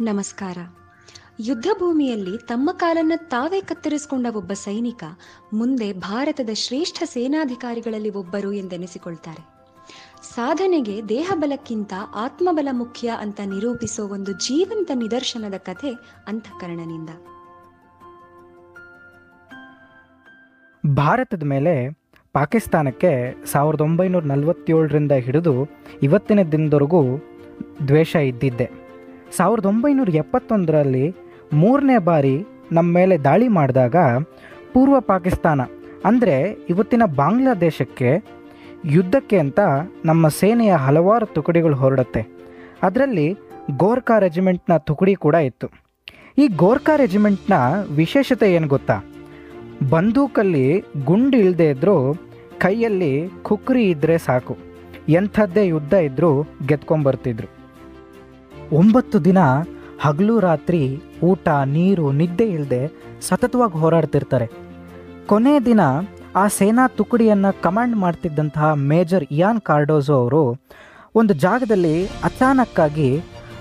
ನಮಸ್ಕಾರ. ಯುದ್ಧ ಭೂಮಿಯಲ್ಲಿ ತಮ್ಮ ಕಾಲನ್ನ ತಾವೇ ಕತ್ತರಿಸಿಕೊಂಡ ಒಬ್ಬ ಸೈನಿಕ ಮುಂದೆ ಭಾರತದ ಶ್ರೇಷ್ಠ ಸೇನಾಧಿಕಾರಿಗಳಲ್ಲಿ ಒಬ್ಬರು ಎಂದೆನಿಸಿಕೊಳ್ತಾರೆ. ಸಾಧನೆಗೆ ದೇಹಬಲಕ್ಕಿಂತ ಆತ್ಮಬಲ ಮುಖ್ಯ ಅಂತ ನಿರೂಪಿಸೋ ಒಂದು ಜೀವಂತ ನಿದರ್ಶನದ ಕಥೆ ಅಂತಃಕರಣನಿಂದ. ಭಾರತದ ಮೇಲೆ ಪಾಕಿಸ್ತಾನಕ್ಕೆ ಸಾವಿರದ ಒಂಬೈನೂರ ನಲವತ್ತೇಳರಿಂದ ಹಿಡಿದು ಇವತ್ತಿನ ದಿನದವರೆಗೂ ದ್ವೇಷ ಇದ್ದಿದ್ದೆ. ಸಾವಿರದ ಒಂಬೈನೂರ ಎಪ್ಪತ್ತೊಂದರಲ್ಲಿ ಮೂರನೇ ಬಾರಿ ನಮ್ಮ ಮೇಲೆ ದಾಳಿ ಮಾಡಿದಾಗ ಪೂರ್ವ ಪಾಕಿಸ್ತಾನ, ಅಂದರೆ ಇವತ್ತಿನ ಬಾಂಗ್ಲಾದೇಶಕ್ಕೆ ಯುದ್ಧಕ್ಕೆ ಅಂತ ನಮ್ಮ ಸೇನೆಯ ಹಲವಾರು ತುಕಡಿಗಳು ಹೊರಡುತ್ತೆ. ಅದರಲ್ಲಿ ಗೋರ್ಖಾ ರೆಜಿಮೆಂಟ್ನ ತುಕಡಿ ಕೂಡ ಇತ್ತು. ಈ ಗೋರ್ಖಾ ರೆಜಿಮೆಂಟ್ನ ವಿಶೇಷತೆ ಏನು ಗೊತ್ತಾ? ಬಂದೂಕಲ್ಲಿ ಗುಂಡು ಇಲ್ಲದೆ ಇದ್ದರೂ ಕೈಯಲ್ಲಿ ಕುಕ್ರಿ ಇದ್ದರೆ ಸಾಕು. ಎಂಥದ್ದೇ ಯುದ್ಧ ಇದ್ದರೂ ಗೆದ್ಕೊಂಬರ್ತಿದ್ರು. ಒಂಬತ್ತು ದಿನ ಹಗಲು ರಾತ್ರಿ ಊಟ, ನೀರು, ನಿದ್ದೆ ಇಲ್ಲದೆ ಸತತವಾಗಿ ಹೋರಾಡ್ತಿರ್ತಾರೆ. ಕೊನೆಯ ದಿನ ಆ ಸೇನಾ ತುಕಡಿಯನ್ನು ಕಮಾಂಡ್ ಮಾಡ್ತಿದ್ದಂತಹ ಮೇಜರ್ ಇಯಾನ್ ಕಾರ್ಡೋಸೋ ಅವರು ಒಂದು ಜಾಗದಲ್ಲಿ ಅಚಾನಕ್ಕಾಗಿ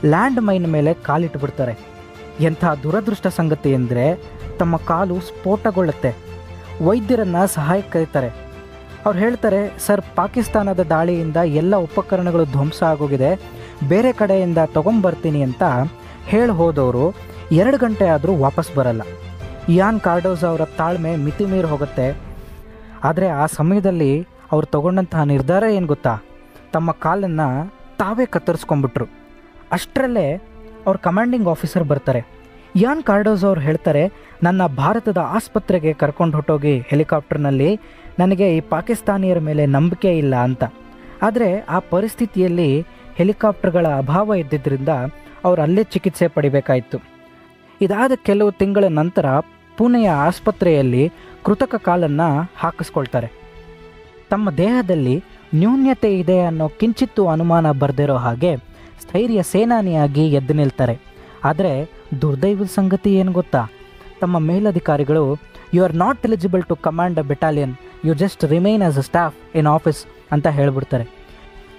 ಲ್ಯಾಂಡ್ ಮೈನ್ ಮೇಲೆ ಕಾಲಿಟ್ಟುಬಿಡ್ತಾರೆ ಎಂಥ ದುರದೃಷ್ಟ ಸಂಗತಿ ಎಂದರೆ ತಮ್ಮ ಕಾಲು ಸ್ಫೋಟಗೊಳ್ಳುತ್ತೆ. ವೈದ್ಯರನ್ನು ಸಹಾಯ ಕರೀತಾರೆ ಅವ್ರು ಹೇಳ್ತಾರೆ, ಸರ್, ಪಾಕಿಸ್ತಾನದ ದಾಳಿಯಿಂದ ಎಲ್ಲ ಉಪಕರಣಗಳು ಧ್ವಂಸ ಆಗೋಗಿದೆ. ಬೇರೆ ಕಡೆಯಿಂದ ತೊಗೊಂಬರ್ತೀನಿ ಅಂತ ಹೇಳಿ ಹೋದವರು ಎರಡು ಗಂಟೆ ಆದರೂ ವಾಪಸ್ ಬರಲ್ಲ. ಇಯಾನ್ ಕಾರ್ಡೋಸ್ ಅವರ ತಾಳ್ಮೆ ಮಿತಿ ಮೀರಿ ಹೋಗುತ್ತೆ. ಆದರೆ ಆ ಸಮಯದಲ್ಲಿ ಅವ್ರು ತಗೊಂಡಂತಹ ನಿರ್ಧಾರ ಏನು ಗೊತ್ತಾ? ತಮ್ಮ ಕಾಲನ್ನು ತಾವೇ ಕತ್ತರಿಸ್ಕೊಂಬಿಟ್ರು ಅಷ್ಟರಲ್ಲೇ ಅವ್ರ ಕಮಾಂಡಿಂಗ್ ಆಫೀಸರ್ ಬರ್ತಾರೆ. ಇಯಾನ್ ಕಾರ್ಡೋಸ್ ಅವ್ರು ಹೇಳ್ತಾರೆ, ನನ್ನ ಭಾರತದ ಆಸ್ಪತ್ರೆಗೆ ಕರ್ಕೊಂಡು ಹೊಟ್ಟೋಗಿ ಹೆಲಿಕಾಪ್ಟರ್ನಲ್ಲಿ ನನಗೆ ಈ ಪಾಕಿಸ್ತಾನಿಯರ ಮೇಲೆ ನಂಬಿಕೆ ಇಲ್ಲ ಅಂತ. ಆದರೆ ಆ ಪರಿಸ್ಥಿತಿಯಲ್ಲಿ ಹೆಲಿಕಾಪ್ಟರ್ಗಳ ಅಭಾವ ಇದ್ದಿದ್ದರಿಂದ ಅವರು ಅಲ್ಲೇ ಚಿಕಿತ್ಸೆ ಪಡಿಬೇಕಾಯಿತು. ಇದಾದ ಕೆಲವು ತಿಂಗಳ ನಂತರ ಪುಣೆಯ ಆಸ್ಪತ್ರೆಯಲ್ಲಿ ಕೃತಕ ಕಾಲನ್ನು ಹಾಕಿಸ್ಕೊಳ್ತಾರೆ. ತಮ್ಮ ದೇಹದಲ್ಲಿ ನ್ಯೂನ್ಯತೆ ಇದೆ ಅನ್ನೋ ಕಿಂಚಿತ್ತು ಅನುಮಾನ ಬರೆದಿರೋ ಹಾಗೆ ಸ್ಥೈರ್ಯ ಸೇನಾನಿಯಾಗಿ ಎದ್ದು ನಿಲ್ತಾರೆ. ಆದರೆ ದುರ್ದೈವದ ಸಂಗತಿ ಏನು ಗೊತ್ತಾ? ತಮ್ಮ ಮೇಲಧಿಕಾರಿಗಳು you are not eligible to command a battalion you just remain as a staff in office ಅಂತ ಹೇಳ್ಬಿಡ್ತಾರೆ.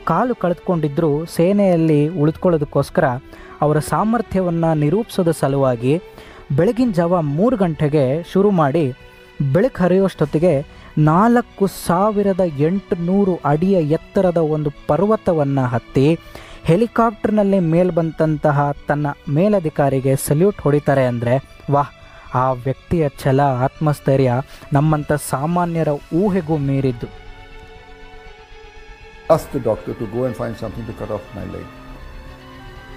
ಕಾಲು ಕಳೆದುಕೊಂಡಿದ್ದರೂ ಸೇನೆಯಲ್ಲಿ ಉಳಿದುಕೊಳ್ಳೋದಕ್ಕೋಸ್ಕರ ಅವರ ಸಾಮರ್ಥ್ಯವನ್ನು ನಿರೂಪಿಸೋದ ಸಲುವಾಗಿ ಬೆಳಗಿನ ಜಾವ ಮೂರು ಗಂಟೆಗೆ ಶುರು ಮಾಡಿ ಬೆಳಕು ಹರಿಯುವಷ್ಟೊತ್ತಿಗೆ ನಾಲ್ಕು ಸಾವಿರದ ಎಂಟುನೂರು ಅಡಿಯ ಎತ್ತರದ ಒಂದು ಪರ್ವತವನ್ನು ಹತ್ತಿ ಹೆಲಿಕಾಪ್ಟರ್ನಲ್ಲಿ ಮೇಲ್ ಬಂದಂತಹ ತನ್ನ ಮೇಲಧಿಕಾರಿಗೆ ಸಲ್ಯೂಟ್ ಹೊಡಿತಾರೆ ಅಂದರೆ ವಾಹ್, ಆ ವ್ಯಕ್ತಿಯ ಛಲ, ಆತ್ಮಸ್ಥೈರ್ಯ ನಮ್ಮಂಥ ಸಾಮಾನ್ಯರ ಊಹೆಗೂ ಮೀರಿದ್ದು. asked the doctor to go and find something to cut off my leg.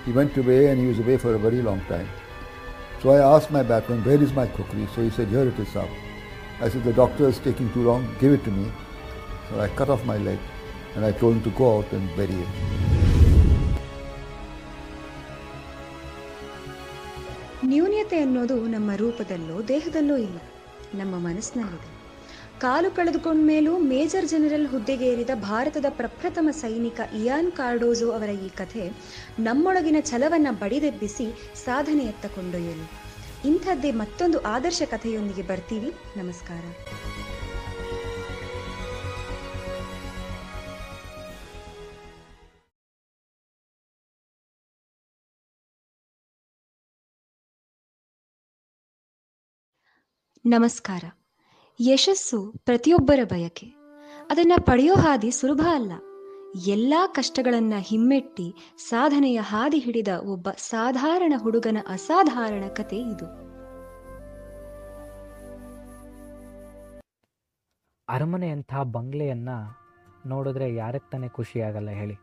He went away and he was away for a very long time. So I asked my backman, where is my kukri? So he said, here it is up. I said, the doctor is taking too long, give it to me. So I cut off my leg and I told him to go out and bury it. ನ್ಯೂನ್ಯತೆ ಅನ್ನೋದು ನಮ್ಮ ರೂಪದಲ್ಲೋ ದೇಹದಲ್ಲೋ ಇಲ್ಲ ನಮ್ಮ ಮನಸ್ಸಿನಲ್ಲಿದೆ ಕಾಲು ಕಳೆದುಕೊಂಡ ಮೇಲೂ major general ಹುದ್ದೆಗೇರಿದ ಭಾರತದ ಪ್ರಪ್ರಥಮ ಸೈನಿಕ Ian ಕಾರ್ಡೋಜೋ ಅವರ ಈ ಕಥೆ ನಮ್ಮೊಳಗಿನ ಛಲವನ್ನು ಬಡಿದೆಬ್ಬಿಸಿ ಸಾಧನೆಯತ್ತ ಕೊಂಡೊಯ್ಯಲು. ಇಂಥದ್ದೇ ಮತ್ತೊಂದು ಆದರ್ಶ ಕಥೆಯೊಂದಿಗೆ ಬರ್ತೀವಿ. ನಮಸ್ಕಾರ. ನಮಸ್ಕಾರ. ಯಶಸ್ಸು ಪ್ರತಿಯೊಬ್ಬರ ಬಯಕೆ. ಅದನ್ನು ಪಡೆಯೋ ಹಾದಿ ಸುಲಭ ಅಲ್ಲ. ಎಲ್ಲ ಕಷ್ಟಗಳನ್ನು ಹಿಮ್ಮೆಟ್ಟಿ ಸಾಧನೆಯ ಹಾದಿ ಹಿಡಿದ ಒಬ್ಬ ಸಾಧಾರಣ ಹುಡುಗನ ಅಸಾಧಾರಣ ಕತೆ ಇದು. ಅರಮನೆಯಂಥ ಬಂಗ್ಲೆಯನ್ನು ನೋಡಿದ್ರೆ ಯಾರಕ್ಕೆ ತಾನೇ ಖುಷಿಯಾಗಲ್ಲ ಹೇಳಿ.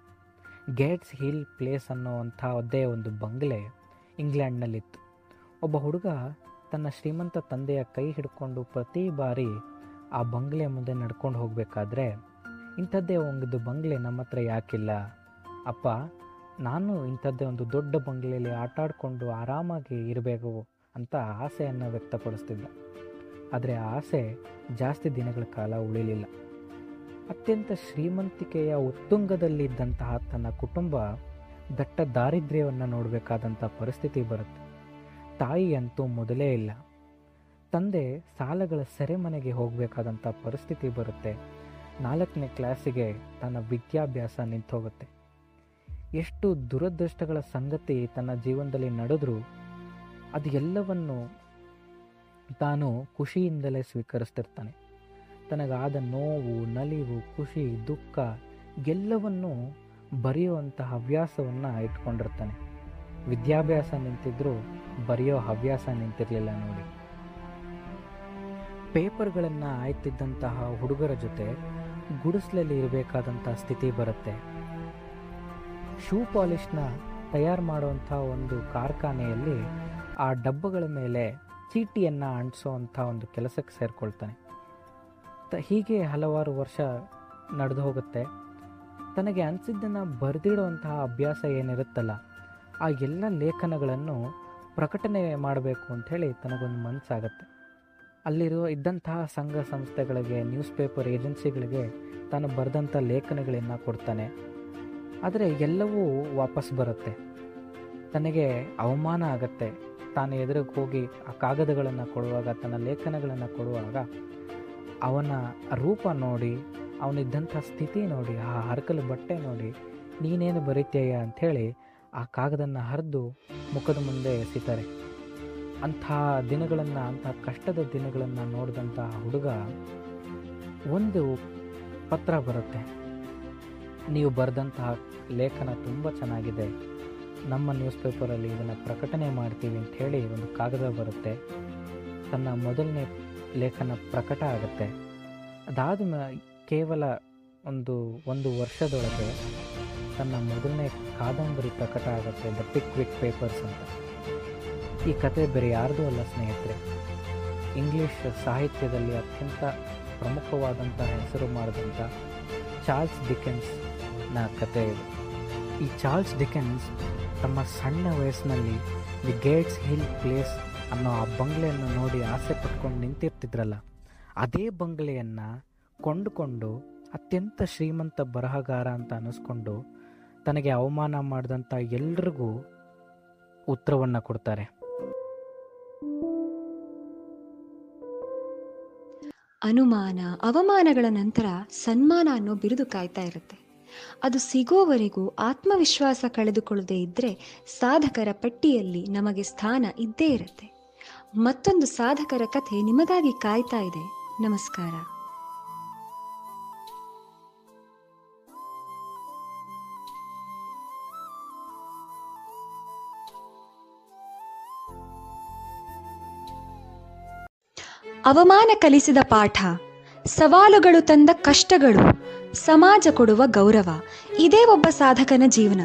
ಗೇಟ್ಸ್ ಹಿಲ್ ಪ್ಲೇಸ್ ಅನ್ನೋವಂಥ ಒಂದೇ ಒಂದು ಬಂಗ್ಲೆ ಇಂಗ್ಲೆಂಡ್ನಲ್ಲಿತ್ತು. ಒಬ್ಬ ಹುಡುಗ ತನ್ನ ಶ್ರೀಮಂತ ತಂದೆಯ ಕೈ ಹಿಡ್ಕೊಂಡು ಪ್ರತಿ ಬಾರಿ ಆ ಬಂಗ್ಲೆ ಮುಂದೆ ನಡ್ಕೊಂಡು ಹೋಗಬೇಕಾದ್ರೆ ಇಂಥದ್ದೇ ಒಂದು ಬಂಗ್ಲೆ ನಮ್ಮ ಹತ್ರ ಯಾಕಿಲ್ಲ. ಅಪ್ಪ, ನಾನು ಇಂಥದ್ದೇ ಒಂದು ದೊಡ್ಡ ಬಂಗ್ಲೆಯಲ್ಲಿ ಆಟಾಡಿಕೊಂಡು ಆರಾಮಾಗಿ ಇರಬೇಕು ಅಂತ ಆಸೆಯನ್ನು ವ್ಯಕ್ತಪಡಿಸ್ತಿದ್ದ. ಆದರೆ ಆ ಆಸೆ ಜಾಸ್ತಿ ದಿನಗಳ ಕಾಲ ಉಳಿಲಿಲ್ಲ. ಅತ್ಯಂತ ಶ್ರೀಮಂತಿಕೆಯ ಉತ್ತುಂಗದಲ್ಲಿದ್ದಂತಹ ತನ್ನ ಕುಟುಂಬ ದಟ್ಟ ದಾರಿದ್ರ್ಯವನ್ನು ನೋಡಬೇಕಾದಂಥ ಪರಿಸ್ಥಿತಿ ಬರುತ್ತೆ. ತಾಯಿ ಅಂತೂ ಮೊದಲೇ ಇಲ್ಲ. ತಂದೆ ಸಾಲಗಳ ಸೆರೆಮನೆಗೆ ಹೋಗಬೇಕಾದಂಥ ಪರಿಸ್ಥಿತಿ ಬರುತ್ತೆ. ನಾಲ್ಕನೇ ಕ್ಲಾಸಿಗೆ ತನ್ನ ವಿದ್ಯಾಭ್ಯಾಸ ನಿಂತೋಗುತ್ತೆ. ಎಷ್ಟು ದುರದೃಷ್ಟಗಳ ಸಂಗತಿ ತನ್ನ ಜೀವನದಲ್ಲಿ ನಡೆದರೂ ಅದು ಎಲ್ಲವನ್ನು ತಾನು ಖುಷಿಯಿಂದಲೇ ಸ್ವೀಕರಿಸ್ತಿರ್ತಾನೆ. ತನಗಾದ ನೋವು, ನಲಿವು, ಖುಷಿ, ದುಃಖ ಎಲ್ಲವನ್ನೂ ಬರೆಯುವಂಥ ಹವ್ಯಾಸವನ್ನು ಇಟ್ಕೊಂಡಿರ್ತಾನೆ. ವಿದ್ಯಾಭ್ಯಾಸ ನಿಂತಿದ್ರು ಬರೆಯೋ ಹವ್ಯಾಸ ನಿಂತಿರಲಿಲ್ಲ ನೋಡಿ. ಪೇಪರ್ಗಳನ್ನು ಆಯ್ತಿದ್ದಂತಹ ಹುಡುಗರ ಜೊತೆ ಗುಡಿಸ್ಲಲ್ಲಿ ಇರಬೇಕಾದಂಥ ಸ್ಥಿತಿ ಬರುತ್ತೆ. ಶೂ ಪಾಲಿಶ್ನ ತಯಾರು ಮಾಡುವಂಥ ಒಂದು ಕಾರ್ಖಾನೆಯಲ್ಲಿ ಆ ಡಬ್ಬಗಳ ಮೇಲೆ ಚೀಟಿಯನ್ನು ಅಂಟಿಸೋ ಅಂಥ ಒಂದು ಕೆಲಸಕ್ಕೆ ಸೇರಿಕೊಳ್ತಾನೆ. ತ ಹೀಗೆ ಹಲವಾರು ವರ್ಷ ನಡೆದು ಹೋಗುತ್ತೆ. ತನಗೆ ಅನಿಸಿದ್ದನ್ನು ಬರೆದಿಡುವಂತಹ ಅಭ್ಯಾಸ ಏನಿರುತ್ತಲ್ಲ. ಆ ಎಲ್ಲ ಲೇಖನಗಳನ್ನು ಪ್ರಕಟಣೆ ಮಾಡಬೇಕು ಅಂಥೇಳಿ ತನಗೊಂದು ಮನಸ್ಸಾಗತ್ತೆ. ಅಲ್ಲಿರುವ ಇದ್ದಂತಹ ಸಂಘ ಸಂಸ್ಥೆಗಳಿಗೆ ನ್ಯೂಸ್ ಪೇಪರ್ ಏಜೆನ್ಸಿಗಳಿಗೆ ತಾನು ಬರೆದಂಥ ಲೇಖನಗಳನ್ನು ಕೊಡ್ತಾನೆ. ಆದರೆ ಎಲ್ಲವೂ ವಾಪಸ್ ಬರುತ್ತೆ. ತನಗೆ ಅವಮಾನ ಆಗತ್ತೆ. ತಾನು ಎದುರಿಗೆ ಹೋಗಿ ಆ ಕಾಗದಗಳನ್ನು ಕೊಡುವಾಗ, ತನ್ನ ಲೇಖನಗಳನ್ನು ಕೊಡುವಾಗ ಅವನ ರೂಪ ನೋಡಿ, ಅವನಿದ್ದಂಥ ಸ್ಥಿತಿ ನೋಡಿ, ಆ ಹರಕಲು ಬಟ್ಟೆ ನೋಡಿ, ನೀನೇನು ಬರೀತೀಯ ಅಂಥೇಳಿ ಆ ಕಾಗದನ್ನು ಹರಿದು ಮುಖದ ಮುಂದೆ ಎಸಿತಾರೆ. ಅಂಥ ದಿನಗಳನ್ನು, ಅಂಥ ಕಷ್ಟದ ದಿನಗಳನ್ನು ನೋಡಿದಂಥ ಹುಡುಗ ಒಂದು ಪತ್ರ ಬರುತ್ತೆ. ನೀವು ಬರೆದಂತಹ ಲೇಖನ ತುಂಬ ಚೆನ್ನಾಗಿದೆ. ನಮ್ಮ ನ್ಯೂಸ್ ಪೇಪರಲ್ಲಿ ಇದನ್ನು ಪ್ರಕಟಣೆ ಮಾಡ್ತೀವಿ ಅಂತ ಹೇಳಿ ಒಂದು ಕಾಗದ ಬರುತ್ತೆ. ತನ್ನ ಮೊದಲನೇ ಲೇಖನ ಪ್ರಕಟ ಆಗುತ್ತೆ. ಅದಾದ ಕೇವಲ ಒಂದು ಒಂದು ವರ್ಷದೊಳಗೆ ತನ್ನ ಮೊದಲನೇ ಕಾದಂಬರಿ ಪ್ರಕಟ ಆಗುತ್ತೆ ದ ಪಿಕ್ ವಿಕ್ ಪೇಪರ್ಸ್ ಅಂತ. ಈ ಕತೆ ಬೇರೆ ಯಾರ್ದೂ ಅಲ್ಲ, ಸ್ನೇಹಿತರೆ. ಇಂಗ್ಲೀಷ್ ಸಾಹಿತ್ಯದಲ್ಲಿ ಅತ್ಯಂತ ಪ್ರಮುಖವಾದಂಥ ಹೆಸರು ಮಾಡಿದಂಥ ಚಾರ್ಲ್ಸ್ ಡಿಕೆನ್ಸ್ನ ಕತೆ ಇದು. ಈ ಚಾರ್ಲ್ಸ್ ಡಿಕೆನ್ಸ್ ತಮ್ಮ ಸಣ್ಣ ವಯಸ್ಸಿನಲ್ಲಿ ದಿ ಗೇಟ್ಸ್ ಹಿಲ್ ಪ್ಲೇಸ್ ಅನ್ನೋ ಆ ಬಂಗ್ಲೆಯನ್ನು ನೋಡಿ ಆಸೆ ಪಟ್ಕೊಂಡು ನಿಂತಿರ್ತಿದ್ರಲ್ಲ, ಅದೇ ಬಂಗ್ಲೆಯನ್ನು ಕೊಂಡುಕೊಂಡು ಅತ್ಯಂತ ಶ್ರೀಮಂತ ಬರಹಗಾರ ಅಂತ ಅನ್ನಿಸ್ಕೊಂಡು ತನಗೆ ಅವಮಾನ ಮಾಡಿದಂಥ ಎಲ್ರಿಗೂ ಉತ್ತರವನ್ನು ಕೊಡ್ತಾರೆ. ಅನುಮಾನ, ಅವಮಾನಗಳ ನಂತರ ಸನ್ಮಾನ ಅನ್ನೋ ಬಿರುದು ಕಾಯ್ತಾ ಇರುತ್ತೆ. ಅದು ಸಿಗೋವರೆಗೂ ಆತ್ಮವಿಶ್ವಾಸ ಕಳೆದುಕೊಳ್ಳದೆ ಇದ್ರೆ ಸಾಧಕರ ಪಟ್ಟಿಯಲ್ಲಿ ನಮಗೆ ಸ್ಥಾನ ಇದ್ದೇ ಇರುತ್ತೆ. ಮತ್ತೊಂದು ಸಾಧಕರ ಕಥೆ ನಿಮಗಾಗಿ ಕಾಯ್ತಾ ಇದೆ. ನಮಸ್ಕಾರ. ಅವಮಾನ ಕಲಿಸಿದ ಪಾಠ, ಸವಾಲುಗಳು ತಂದ ಕಷ್ಟಗಳು, ಸಮಾಜ ಕೊಡುವ ಗೌರವ, ಇದೇ ಒಬ್ಬ ಸಾಧಕನ ಜೀವನ.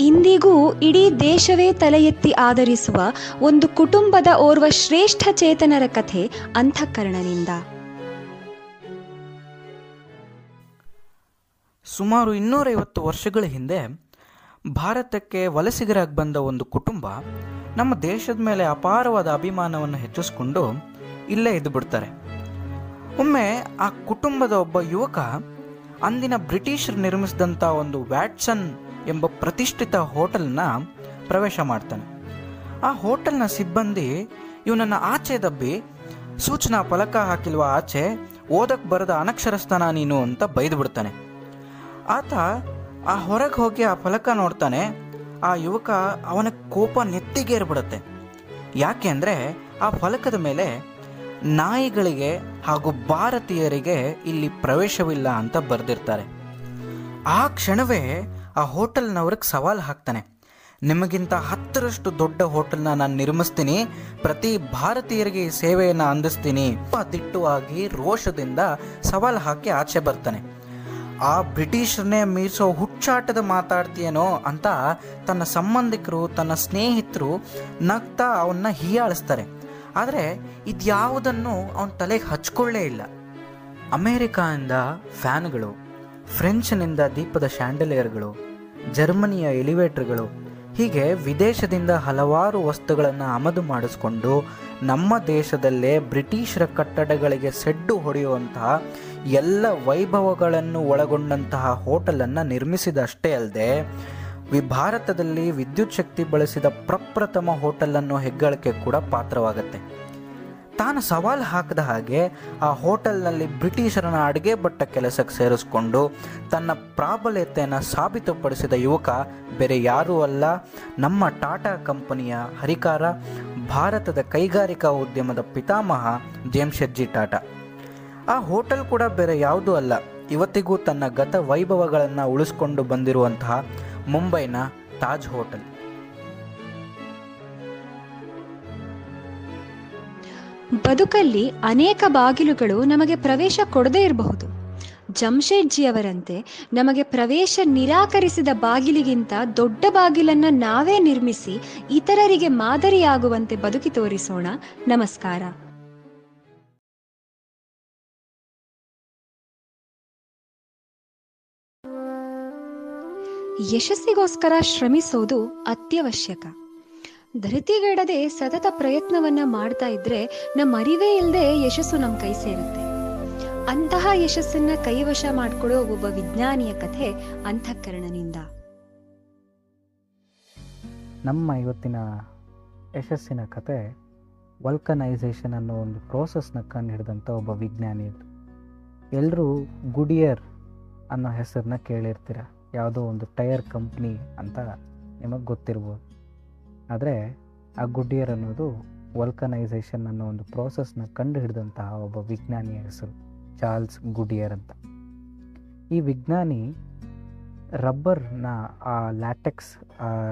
ಇಂದಿಗೂ ಇಡೀ ದೇಶವೇ ತಲೆ ಎತ್ತಿ ಆಧರಿಸುವ ಒಂದು ಕುಟುಂಬದ ಓರ್ವ ಶ್ರೇಷ್ಠ ಚೇತನರ ಕಥೆ ಅಂತಃಕರಣನಿಂದ ಸುಮಾರು ಇನ್ನೂರೈವತ್ತು ವರ್ಷಗಳ ಹಿಂದೆ ಭಾರತಕ್ಕೆ ವಲಸಿಗರಾಗಿ ಬಂದ ಒಂದು ಕುಟುಂಬ ನಮ್ಮ ದೇಶದ ಮೇಲೆ ಅಪಾರವಾದ ಅಭಿಮಾನವನ್ನು ಹೆಚ್ಚಿಸ್ಕೊಂಡು ಇಲ್ಲೇ ಇದ್ದು ಬಿಡ್ತಾರೆ. ಒಮ್ಮೆ ಆ ಕುಟುಂಬದ ಒಬ್ಬ ಯುವಕ ಅಂದಿನ ಬ್ರಿಟಿಷರು ನಿರ್ಮಿಸಿದಂಥ ಒಂದು ವ್ಯಾಟ್ಸನ್ ಎಂಬ ಪ್ರತಿಷ್ಠಿತ ಹೋಟೆಲ್ನ ಪ್ರವೇಶ ಮಾಡ್ತಾನೆ. ಆ ಹೋಟೆಲ್ನ ಸಿಬ್ಬಂದಿ ಇವನನ್ನು ಆಚೆ ದಬ್ಬಿ, ಸೂಚನಾ ಫಲಕ ಹಾಕಿಲ್ವ ಆಚೆ ಓದಕ್ಕೆ ಬರದ ಅನಕ್ಷರಸ್ಥನ ನೀನು ಅಂತ ಬೈದು ಬಿಡ್ತಾನೆ. ಆತ ಆ ಹೊರಗೆ ಹೋಗಿ ಆ ಫಲಕ ನೋಡ್ತಾನೆ, ಆ ಯುವಕ ಅವನ ಕೋಪ ನೆತ್ತಿಗೇರ್ಬಿಡುತ್ತೆ. ಯಾಕೆ ಅಂದರೆ ಆ ಫಲಕದ ಮೇಲೆ ನಾಯಿಗಳಿಗೆ ಹಾಗೂ ಭಾರತೀಯರಿಗೆ ಇಲ್ಲಿ ಪ್ರವೇಶವಿಲ್ಲ ಅಂತ ಬರೆದಿರ್ತಾರೆ. ಆ ಕ್ಷಣವೇ ಆ ಹೋಟೆಲ್ನವ್ರಿಗೆ ಸವಾಲು ಹಾಕ್ತಾನೆ. ನಿಮಗಿಂತ ಹತ್ತರಷ್ಟು ದೊಡ್ಡ ಹೋಟೆಲ್ನ ನಾನು ನಿರ್ಮಿಸ್ತೀನಿ, ಪ್ರತಿ ಭಾರತೀಯರಿಗೆ ಈ ಸೇವೆಯನ್ನು ಅಂದಿಸ್ತೀನಿ ದಿಟ್ಟುವಾಗಿ ರೋಷದಿಂದ ಸವಾಲು ಹಾಕಿ ಆಚೆ ಬರ್ತಾನೆ. ಆ ಬ್ರಿಟಿಷರನ್ನೇ ಮೀರಿಸೋ ಹುಚ್ಚಾಟದ ಮಾತಾಡ್ತೀಯನೋ ಅಂತ ತನ್ನ ಸಂಬಂಧಿಕರು, ತನ್ನ ಸ್ನೇಹಿತರು ನಗ್ತಾ ಅವನ್ನ ಹೀಯಾಳಿಸ್ತಾರೆ. ಆದರೆ ಇದ್ಯಾವುದನ್ನು ಅವನ ತಲೆಗೆ ಹಚ್ಕೊಳ್ಳೇ ಇಲ್ಲ. ಅಮೇರಿಕಾದಿಂದ ಫ್ಯಾನ್ಗಳು, ಫ್ರೆಂಚ್ನಿಂದ ದೀಪದ ಶ್ಯಾಂಡಲಿಯರ್ಗಳು, ಜರ್ಮನಿಯ ಎಲಿವೇಟರ್ಗಳು, ಹೀಗೆ ವಿದೇಶದಿಂದ ಹಲವಾರು ವಸ್ತುಗಳನ್ನು ಆಮದು ಮಾಡಿಸ್ಕೊಂಡು ನಮ್ಮ ದೇಶದಲ್ಲೇ ಬ್ರಿಟಿಷರ ಕಟ್ಟಡಗಳಿಗೆ ಸೆಡ್ಡು ಹೊಡೆಯುವಂತಹ ಎಲ್ಲ ವೈಭವಗಳನ್ನು ಒಳಗೊಂಡಂತಹ ಹೋಟೆಲನ್ನು ನಿರ್ಮಿಸಿದಷ್ಟೇ ಅಲ್ಲದೆ ವಿ ಭಾರತದಲ್ಲಿ ವಿದ್ಯುತ್ ಶಕ್ತಿ ಬಳಸಿದ ಪ್ರಪ್ರಥಮ ಹೋಟೆಲ್ ಅನ್ನೋ ಹೆಗ್ಗಳಿಕೆ ಕೂಡ ಪಾತ್ರವಾಗುತ್ತೆ. ತಾನು ಸವಾಲು ಹಾಕಿದ ಹಾಗೆ ಆ ಹೋಟೆಲ್ನಲ್ಲಿ ಬ್ರಿಟಿಷರನ್ನ ಅಡುಗೆ ಭಟ್ಟ ಕೆಲಸಕ್ಕೆ ಸೇರಿಸ್ಕೊಂಡು ತನ್ನ ಪ್ರಾಬಲ್ಯತೆಯನ್ನು ಸಾಬೀತುಪಡಿಸಿದ ಯುವಕ ಬೇರೆ ಯಾರೂ ಅಲ್ಲ, ನಮ್ಮ ಟಾಟಾ ಕಂಪನಿಯ ಹರಿಕಾರ, ಭಾರತದ ಕೈಗಾರಿಕಾ ಉದ್ಯಮದ ಪಿತಾಮಹ ಜೇಮ್ಶೆಡ್ಜಿ ಟಾಟಾ. ಆ ಹೋಟೆಲ್ ಕೂಡ ಬೇರೆ ಯಾವುದೂ ಅಲ್ಲ. ಇವತ್ತಿಗೂ ತನ್ನ ಗತ ವೈಭವಗಳನ್ನು ಉಳಿಸ್ಕೊಂಡು ಬಂದಿರುವಂತಹ ಮುಂಬೈನ ತಾಜ್ ಹೋಟೆಲ್. ಬದುಕಲ್ಲಿ ಅನೇಕ ಬಾಗಿಲುಗಳು ನಮಗೆ ಪ್ರವೇಶ ಕೊಡದೇ ಇರಬಹುದು. ಜಮ್ಶೆಡ್ಜಿಯವರಂತೆ ನಮಗೆ ಪ್ರವೇಶ ನಿರಾಕರಿಸಿದ ಬಾಗಿಲಿಗಿಂತ ದೊಡ್ಡ ಬಾಗಿಲನ್ನ ನಾವೇ ನಿರ್ಮಿಸಿ ಇತರರಿಗೆ ಮಾದರಿಯಾಗುವಂತೆ ಬದುಕಿ ತೋರಿಸೋಣ. ನಮಸ್ಕಾರ. ಯಶಸ್ಸಿಗೋಸ್ಕರ ಶ್ರಮಿಸೋದು ಅತ್ಯವಶ್ಯಕ. ಧೃತಿಗೆಡದೆ ಸತತ ಪ್ರಯತ್ನವನ್ನ ಮಾಡ್ತಾ ಇದ್ರೆ ನಮ್ಮ ಅರಿವೇ ಇಲ್ಲದೆ ಯಶಸ್ಸು ನಮ್ಮ ಕೈ ಸೇರುತ್ತೆ. ಅಂತಹ ಯಶಸ್ಸನ್ನ ಕೈವಶ ಮಾಡ್ಕೊಳ್ಳೋ ಒಬ್ಬ ವಿಜ್ಞಾನಿಯ ಕಥೆ ಅಂತಃಕರಣನಿಂದ. ನಮ್ಮ ಇವತ್ತಿನ ಯಶಸ್ಸಿನ ಕತೆ ವಲ್ಕನೈಸೇಷನ್ ಅನ್ನೋ ಒಂದು ಪ್ರೋಸೆಸ್ನ ಕಂಡು ಹಿಡಿದಂಥ ಒಬ್ಬ ವಿಜ್ಞಾನಿ ಎಲ್ಲರೂ ಗುಡಿಯರ್ ಅನ್ನೋ ಹೆಸರನ್ನ ಕೇಳಿರ್ತೀರ? ಯಾವುದೋ ಒಂದು ಟೈರ್ ಕಂಪ್ನಿ ಅಂತ ನಿಮಗೆ ಗೊತ್ತಿರ್ಬೋದು. ಆದರೆ ಆ ಗುಡಿಯರ್ ಅನ್ನೋದು ವಲ್ಕನೈಸೇಷನ್ ಅನ್ನೋ ಒಂದು ಪ್ರೋಸೆಸ್ನ ಕಂಡು ಹಿಡಿದಂತಹ ಒಬ್ಬ ವಿಜ್ಞಾನಿಯ ಹೆಸರು, ಚಾರ್ಲ್ಸ್ ಗುಡಿಯರ್ ಅಂತ. ಈ ವಿಜ್ಞಾನಿ ರಬ್ಬರ್ನ ಆ ಲ್ಯಾಟೆಕ್ಸ್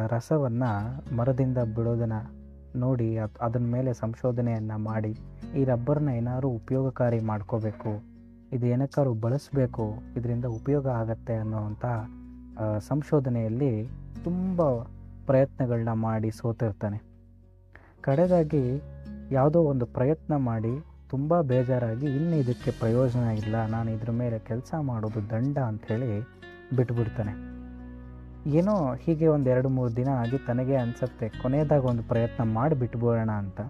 ರಸವನ್ನು ಮರದಿಂದ ಬಿಡೋದನ್ನು ನೋಡಿ ಅದು ಅದನ್ನ ಮೇಲೆ ಸಂಶೋಧನೆಯನ್ನು ಮಾಡಿ ಈ ರಬ್ಬರ್ನ ಏನಾದರೂ ಉಪಯೋಗಕಾರಿ ಮಾಡ್ಕೋಬೇಕು, ಇದು ಏನಕ್ಕಾದ್ರೂ ಬಳಸಬೇಕು, ಇದರಿಂದ ಉಪಯೋಗ ಆಗತ್ತೆ ಅನ್ನೋವಂಥ ಸಂಶೋಧನೆಯಲ್ಲಿ ತುಂಬ ಪ್ರಯತ್ನಗಳನ್ನ ಮಾಡಿ ಸೋತಿರ್ತಾನೆ. ಕಡೆದಾಗಿ ಯಾವುದೋ ಒಂದು ಪ್ರಯತ್ನ ಮಾಡಿ ತುಂಬ ಬೇಜಾರಾಗಿ ಇನ್ನು ಇದಕ್ಕೆ ಪ್ರಯೋಜನ ಇಲ್ಲ, ನಾನು ಇದ್ರ ಮೇಲೆ ಕೆಲಸ ಮಾಡೋದು ದಂಡ ಅಂಥೇಳಿ ಬಿಟ್ಬಿಡ್ತಾನೆ. ಏನೋ ಹೀಗೆ ಒಂದು ಎರಡು ಮೂರು ದಿನ ಆಗಿ ತನಗೆ ಅನಿಸುತ್ತೆ, ಕೊನೆಯದಾಗ ಒಂದು ಪ್ರಯತ್ನ ಮಾಡಿ ಬಿಟ್ಬಿಡೋಣ ಅಂತ.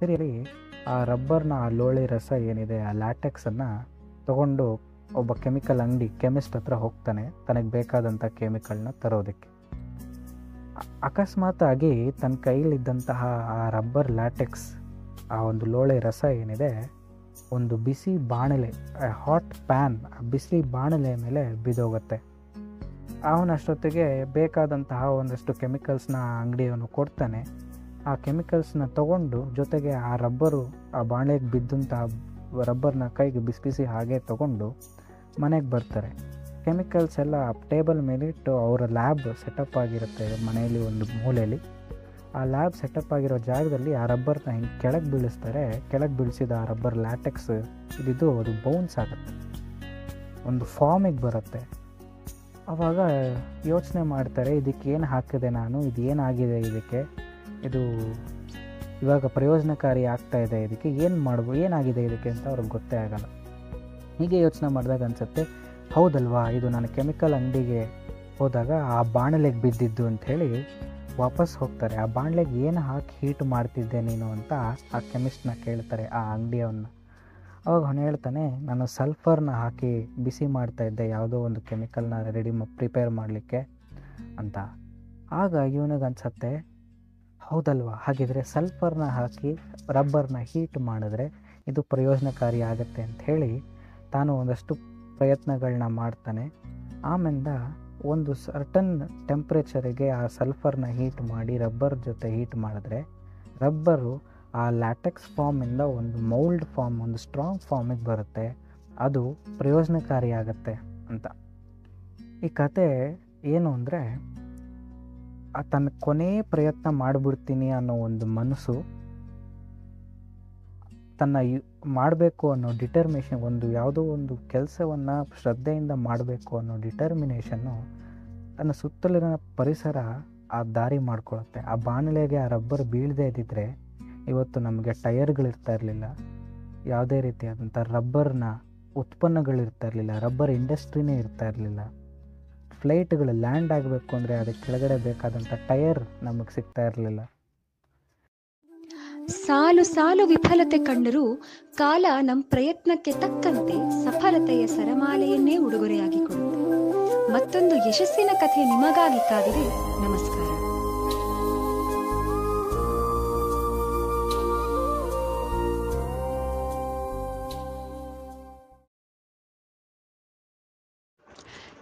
ಸರಿ, ಆ ರಬ್ಬರ್ನ, ಆ ಲೋಳೆ ರಸ ಏನಿದೆ, ಆ ಲ್ಯಾಟೆಕ್ಸನ್ನು ತಗೊಂಡು ಒಬ್ಬ ಕೆಮಿಕಲ್ ಅಂಗಡಿ ಕೆಮಿಸ್ಟ್ ಹತ್ರ ಹೋಗ್ತಾನೆ. ತನಗೆ ಬೇಕಾದಂಥ ಕೆಮಿಕಲ್ನ ತರೋದಕ್ಕೆ. ಅಕಸ್ಮಾತಾಗಿ ತನ್ನ ಕೈಯಲ್ಲಿದ್ದಂತಹ ಆ ರಬ್ಬರ್ ಲ್ಯಾಟೆಕ್ಸ್, ಆ ಒಂದು ಲೋಳೆ ರಸ ಏನಿದೆ, ಒಂದು ಬಿಸಿ ಬಾಣಲೆ ಹಾಟ್ ಪ್ಯಾನ್, ಆ ಬಿಸಿ ಬಾಣಲೆ ಮೇಲೆ ಬಿದ್ದೋಗುತ್ತೆ. ಅವನಷ್ಟೊತ್ತಿಗೆ ಬೇಕಾದಂತಹ ಒಂದಷ್ಟು ಕೆಮಿಕಲ್ಸ್ನ ಅಂಗಡಿಯವನು ಕೊಡ್ತಾನೆ. ಆ ಕೆಮಿಕಲ್ಸ್ನ ತಗೊಂಡು ಜೊತೆಗೆ ಆ ರಬ್ಬರು ಆ ಬಾಣಲೆಗೆ ಬಿದ್ದಂತಹ ರಬ್ಬರ್ನ ಕೈಗೆ ಬಿಸಿ ಬಿಸಿ ಹಾಗೆ ತಗೊಂಡು ಮನೆಗೆ ಬರ್ತಾರೆ. ಕೆಮಿಕಲ್ಸ್ ಎಲ್ಲ ಟೇಬಲ್ ಮೇಲಿಟ್ಟು ಅವರ ಲ್ಯಾಬ್ ಸೆಟಪ್ ಆಗಿರುತ್ತೆ ಮನೆಯಲ್ಲಿ ಒಂದು ಮೂಲೆಯಲ್ಲಿ. ಆ ಲ್ಯಾಬ್ ಸೆಟಪ್ ಆಗಿರೋ ಜಾಗದಲ್ಲಿ ಆ ರಬ್ಬರ್ನ ಹಿಂಗೆ ಕೆಳಗೆ ಬೀಳಿಸ್ತಾರೆ. ಕೆಳಗೆ ಬೀಳಿಸಿದ ಆ ರಬ್ಬರ್ ಲ್ಯಾಟೆಕ್ಸ್ ಇದಿದ್ದು ಅದು ಬೌನ್ಸ್ ಆಗುತ್ತೆ. ಒಂದು ಫಾರ್ಮಿಗೆ ಬರುತ್ತೆ. ಆವಾಗ ಯೋಚನೆ ಮಾಡ್ತಾರೆ, ಇದಕ್ಕೆ ಏನು ಹಾಕಿದೆ ನಾನು? ಇದು ಏನಾಗಿದೆ ಇದಕ್ಕೆ? ಇದು ಇವಾಗ ಪ್ರಯೋಜನಕಾರಿ ಆಗ್ತಾ ಇದೆ. ಇದಕ್ಕೆ ಏನು ಮಾಡ್ಬೋದು ಏನಾಗಿದೆ ಇದಕ್ಕೆ? ಅಂತ ಅವ್ರಿಗೆ ಗೊತ್ತೇ ಆಗಲ್ಲ. ಹೀಗೆ ಯೋಚನೆ ಮಾಡಿದಾಗ ಅನಿಸುತ್ತೆ, ಹೌದಲ್ವಾ, ಇದು ನಾನು ಕೆಮಿಕಲ್ ಅಂಗಡಿಗೆ ಹೋದಾಗ ಆ ಬಾಣಲೆಗೆ ಬಿದ್ದಿದ್ದು ಅಂಥೇಳಿ ವಾಪಸ್ ಹೋಗ್ತಾರೆ. ಆ ಬಾಣಲೆಗೆ ಏನು ಹಾಕಿ ಹೀಟ್ ಮಾಡ್ತಿದ್ದೆ ನೀನು ಅಂತ ಆ ಕೆಮಿಸ್ಟ್ನ ಕೇಳ್ತಾರೆ ಆ ಅಂಗಡಿಯವನ್ನ. ಅವಾಗ ಅವನು ಹೇಳ್ತಾನೆ, ನಾನು ಸಲ್ಫರ್ನ ಹಾಕಿ ಬಿಸಿ ಮಾಡ್ತಾ ಇದ್ದೆ, ಯಾವುದೋ ಒಂದು ಕೆಮಿಕಲ್ನ ರೆಡಿ ಪ್ರಿಪೇರ್ ಮಾಡಲಿಕ್ಕೆ ಅಂತ. ಆಗ ಇವನಿಗೆ ಅನ್ಸತ್ತೆ, ಹೌದಲ್ವಾ, ಹಾಗಿದ್ರೆ ಸಲ್ಫರ್ನ ಹಾಕಿ ರಬ್ಬರ್ನ ಹೀಟ್ ಮಾಡಿದ್ರೆ ಇದು ಪ್ರಯೋಜನಕಾರಿ ಆಗುತ್ತೆ ಅಂತ ಹೇಳಿ ತಾನು ಒಂದಷ್ಟು ಪ್ರಯತ್ನಗಳನ್ನ ಮಾಡ್ತಾನೆ. ಆಮೇಲೆ ಒಂದು ಸರ್ಟನ್ ಟೆಂಪ್ರೇಚರಿಗೆ ಆ ಸಲ್ಫರ್ನ ಹೀಟ್ ಮಾಡಿ ರಬ್ಬರ್ ಜೊತೆ ಹೀಟ್ ಮಾಡಿದ್ರೆ ರಬ್ಬರು ಆ ಲ್ಯಾಟೆಕ್ಸ್ ಫಾರ್ಮಿಂದ ಒಂದು ಮೌಲ್ಡ್ ಫಾರ್ಮ್ ಒಂದು ಸ್ಟ್ರಾಂಗ್ ಫಾರ್ಮಿಗೆ ಬರುತ್ತೆ. ಅದು ಪ್ರಯೋಜನಕಾರಿಯಾಗತ್ತೆ ಅಂತ. ಈ ಕತೆ ಏನು ಅಂದರೆ ತನ್ನ ಕೊನೆ ಪ್ರಯತ್ನ ಮಾಡಿಬಿಡ್ತೀನಿ ಅನ್ನೋ ಒಂದು ಮನಸ್ಸು ತನ್ನ ಮಾಡಬೇಕು ಅನ್ನೋ ಡಿಟರ್ಮಿನೇಷನ್ ಒಂದು ಯಾವುದೋ ಒಂದು ಕೆಲಸವನ್ನು ಶ್ರದ್ಧೆಯಿಂದ ಮಾಡಬೇಕು ಅನ್ನೋ ಡಿಟರ್ಮಿನೇಷನ್ನು ತನ್ನ ಸುತ್ತಲಿನ ಪರಿಸರ ಆ ದಾರಿ ಮಾಡ್ಕೊಳುತ್ತೆ. ಆ ಬಾಣಲೆಗೆ ಆ ರಬ್ಬರ್ ಬೀಳದೇ ಇದ್ದಿದ್ದರೆ ಇವತ್ತು ನಮಗೆ ಟಯರ್ಗಳಿರ್ತಾ ಇರಲಿಲ್ಲ. ಯಾವುದೇ ರೀತಿಯಾದಂಥ ರಬ್ಬರ್ನ ಉತ್ಪನ್ನಗಳಿರ್ತಾ ಇರಲಿಲ್ಲ. ರಬ್ಬರ್ ಇಂಡಸ್ಟ್ರಿನೇ ಇರ್ತಾ ಇರಲಿಲ್ಲ. ಫ್ಲೈಟ್ಗಳು ಲ್ಯಾಂಡ್ ಆಗಬೇಕು ಅಂದರೆ ಅದಕ್ಕೆ ಕೆಳಗಡೆ ಬೇಕಾದಂಥ ಟೈರ್ ನಮಗೆ ಸಿಗ್ತಾ ಇರಲಿಲ್ಲ. ಸಾಲು ಸಾಲು ವಿಫಲತೆ ಕಂಡರೂ ಕಾಲ ನಮ್ಮ ಪ್ರಯತ್ನಕ್ಕೆ ತಕ್ಕಂತೆ ಸಫಲತೆಯ ಸರಮಾಲೆಯನ್ನೇ ಉಡುಗೊರೆಯಾಗಿ ಕೊಡುತ್ತೆ. ಮತ್ತೊಂದು ಯಶಸ್ಸಿನ ಕಥೆ ನಿಮಗಾಗಿ ಕಾದಿದೆ. ನಮಸ್ಕಾರ.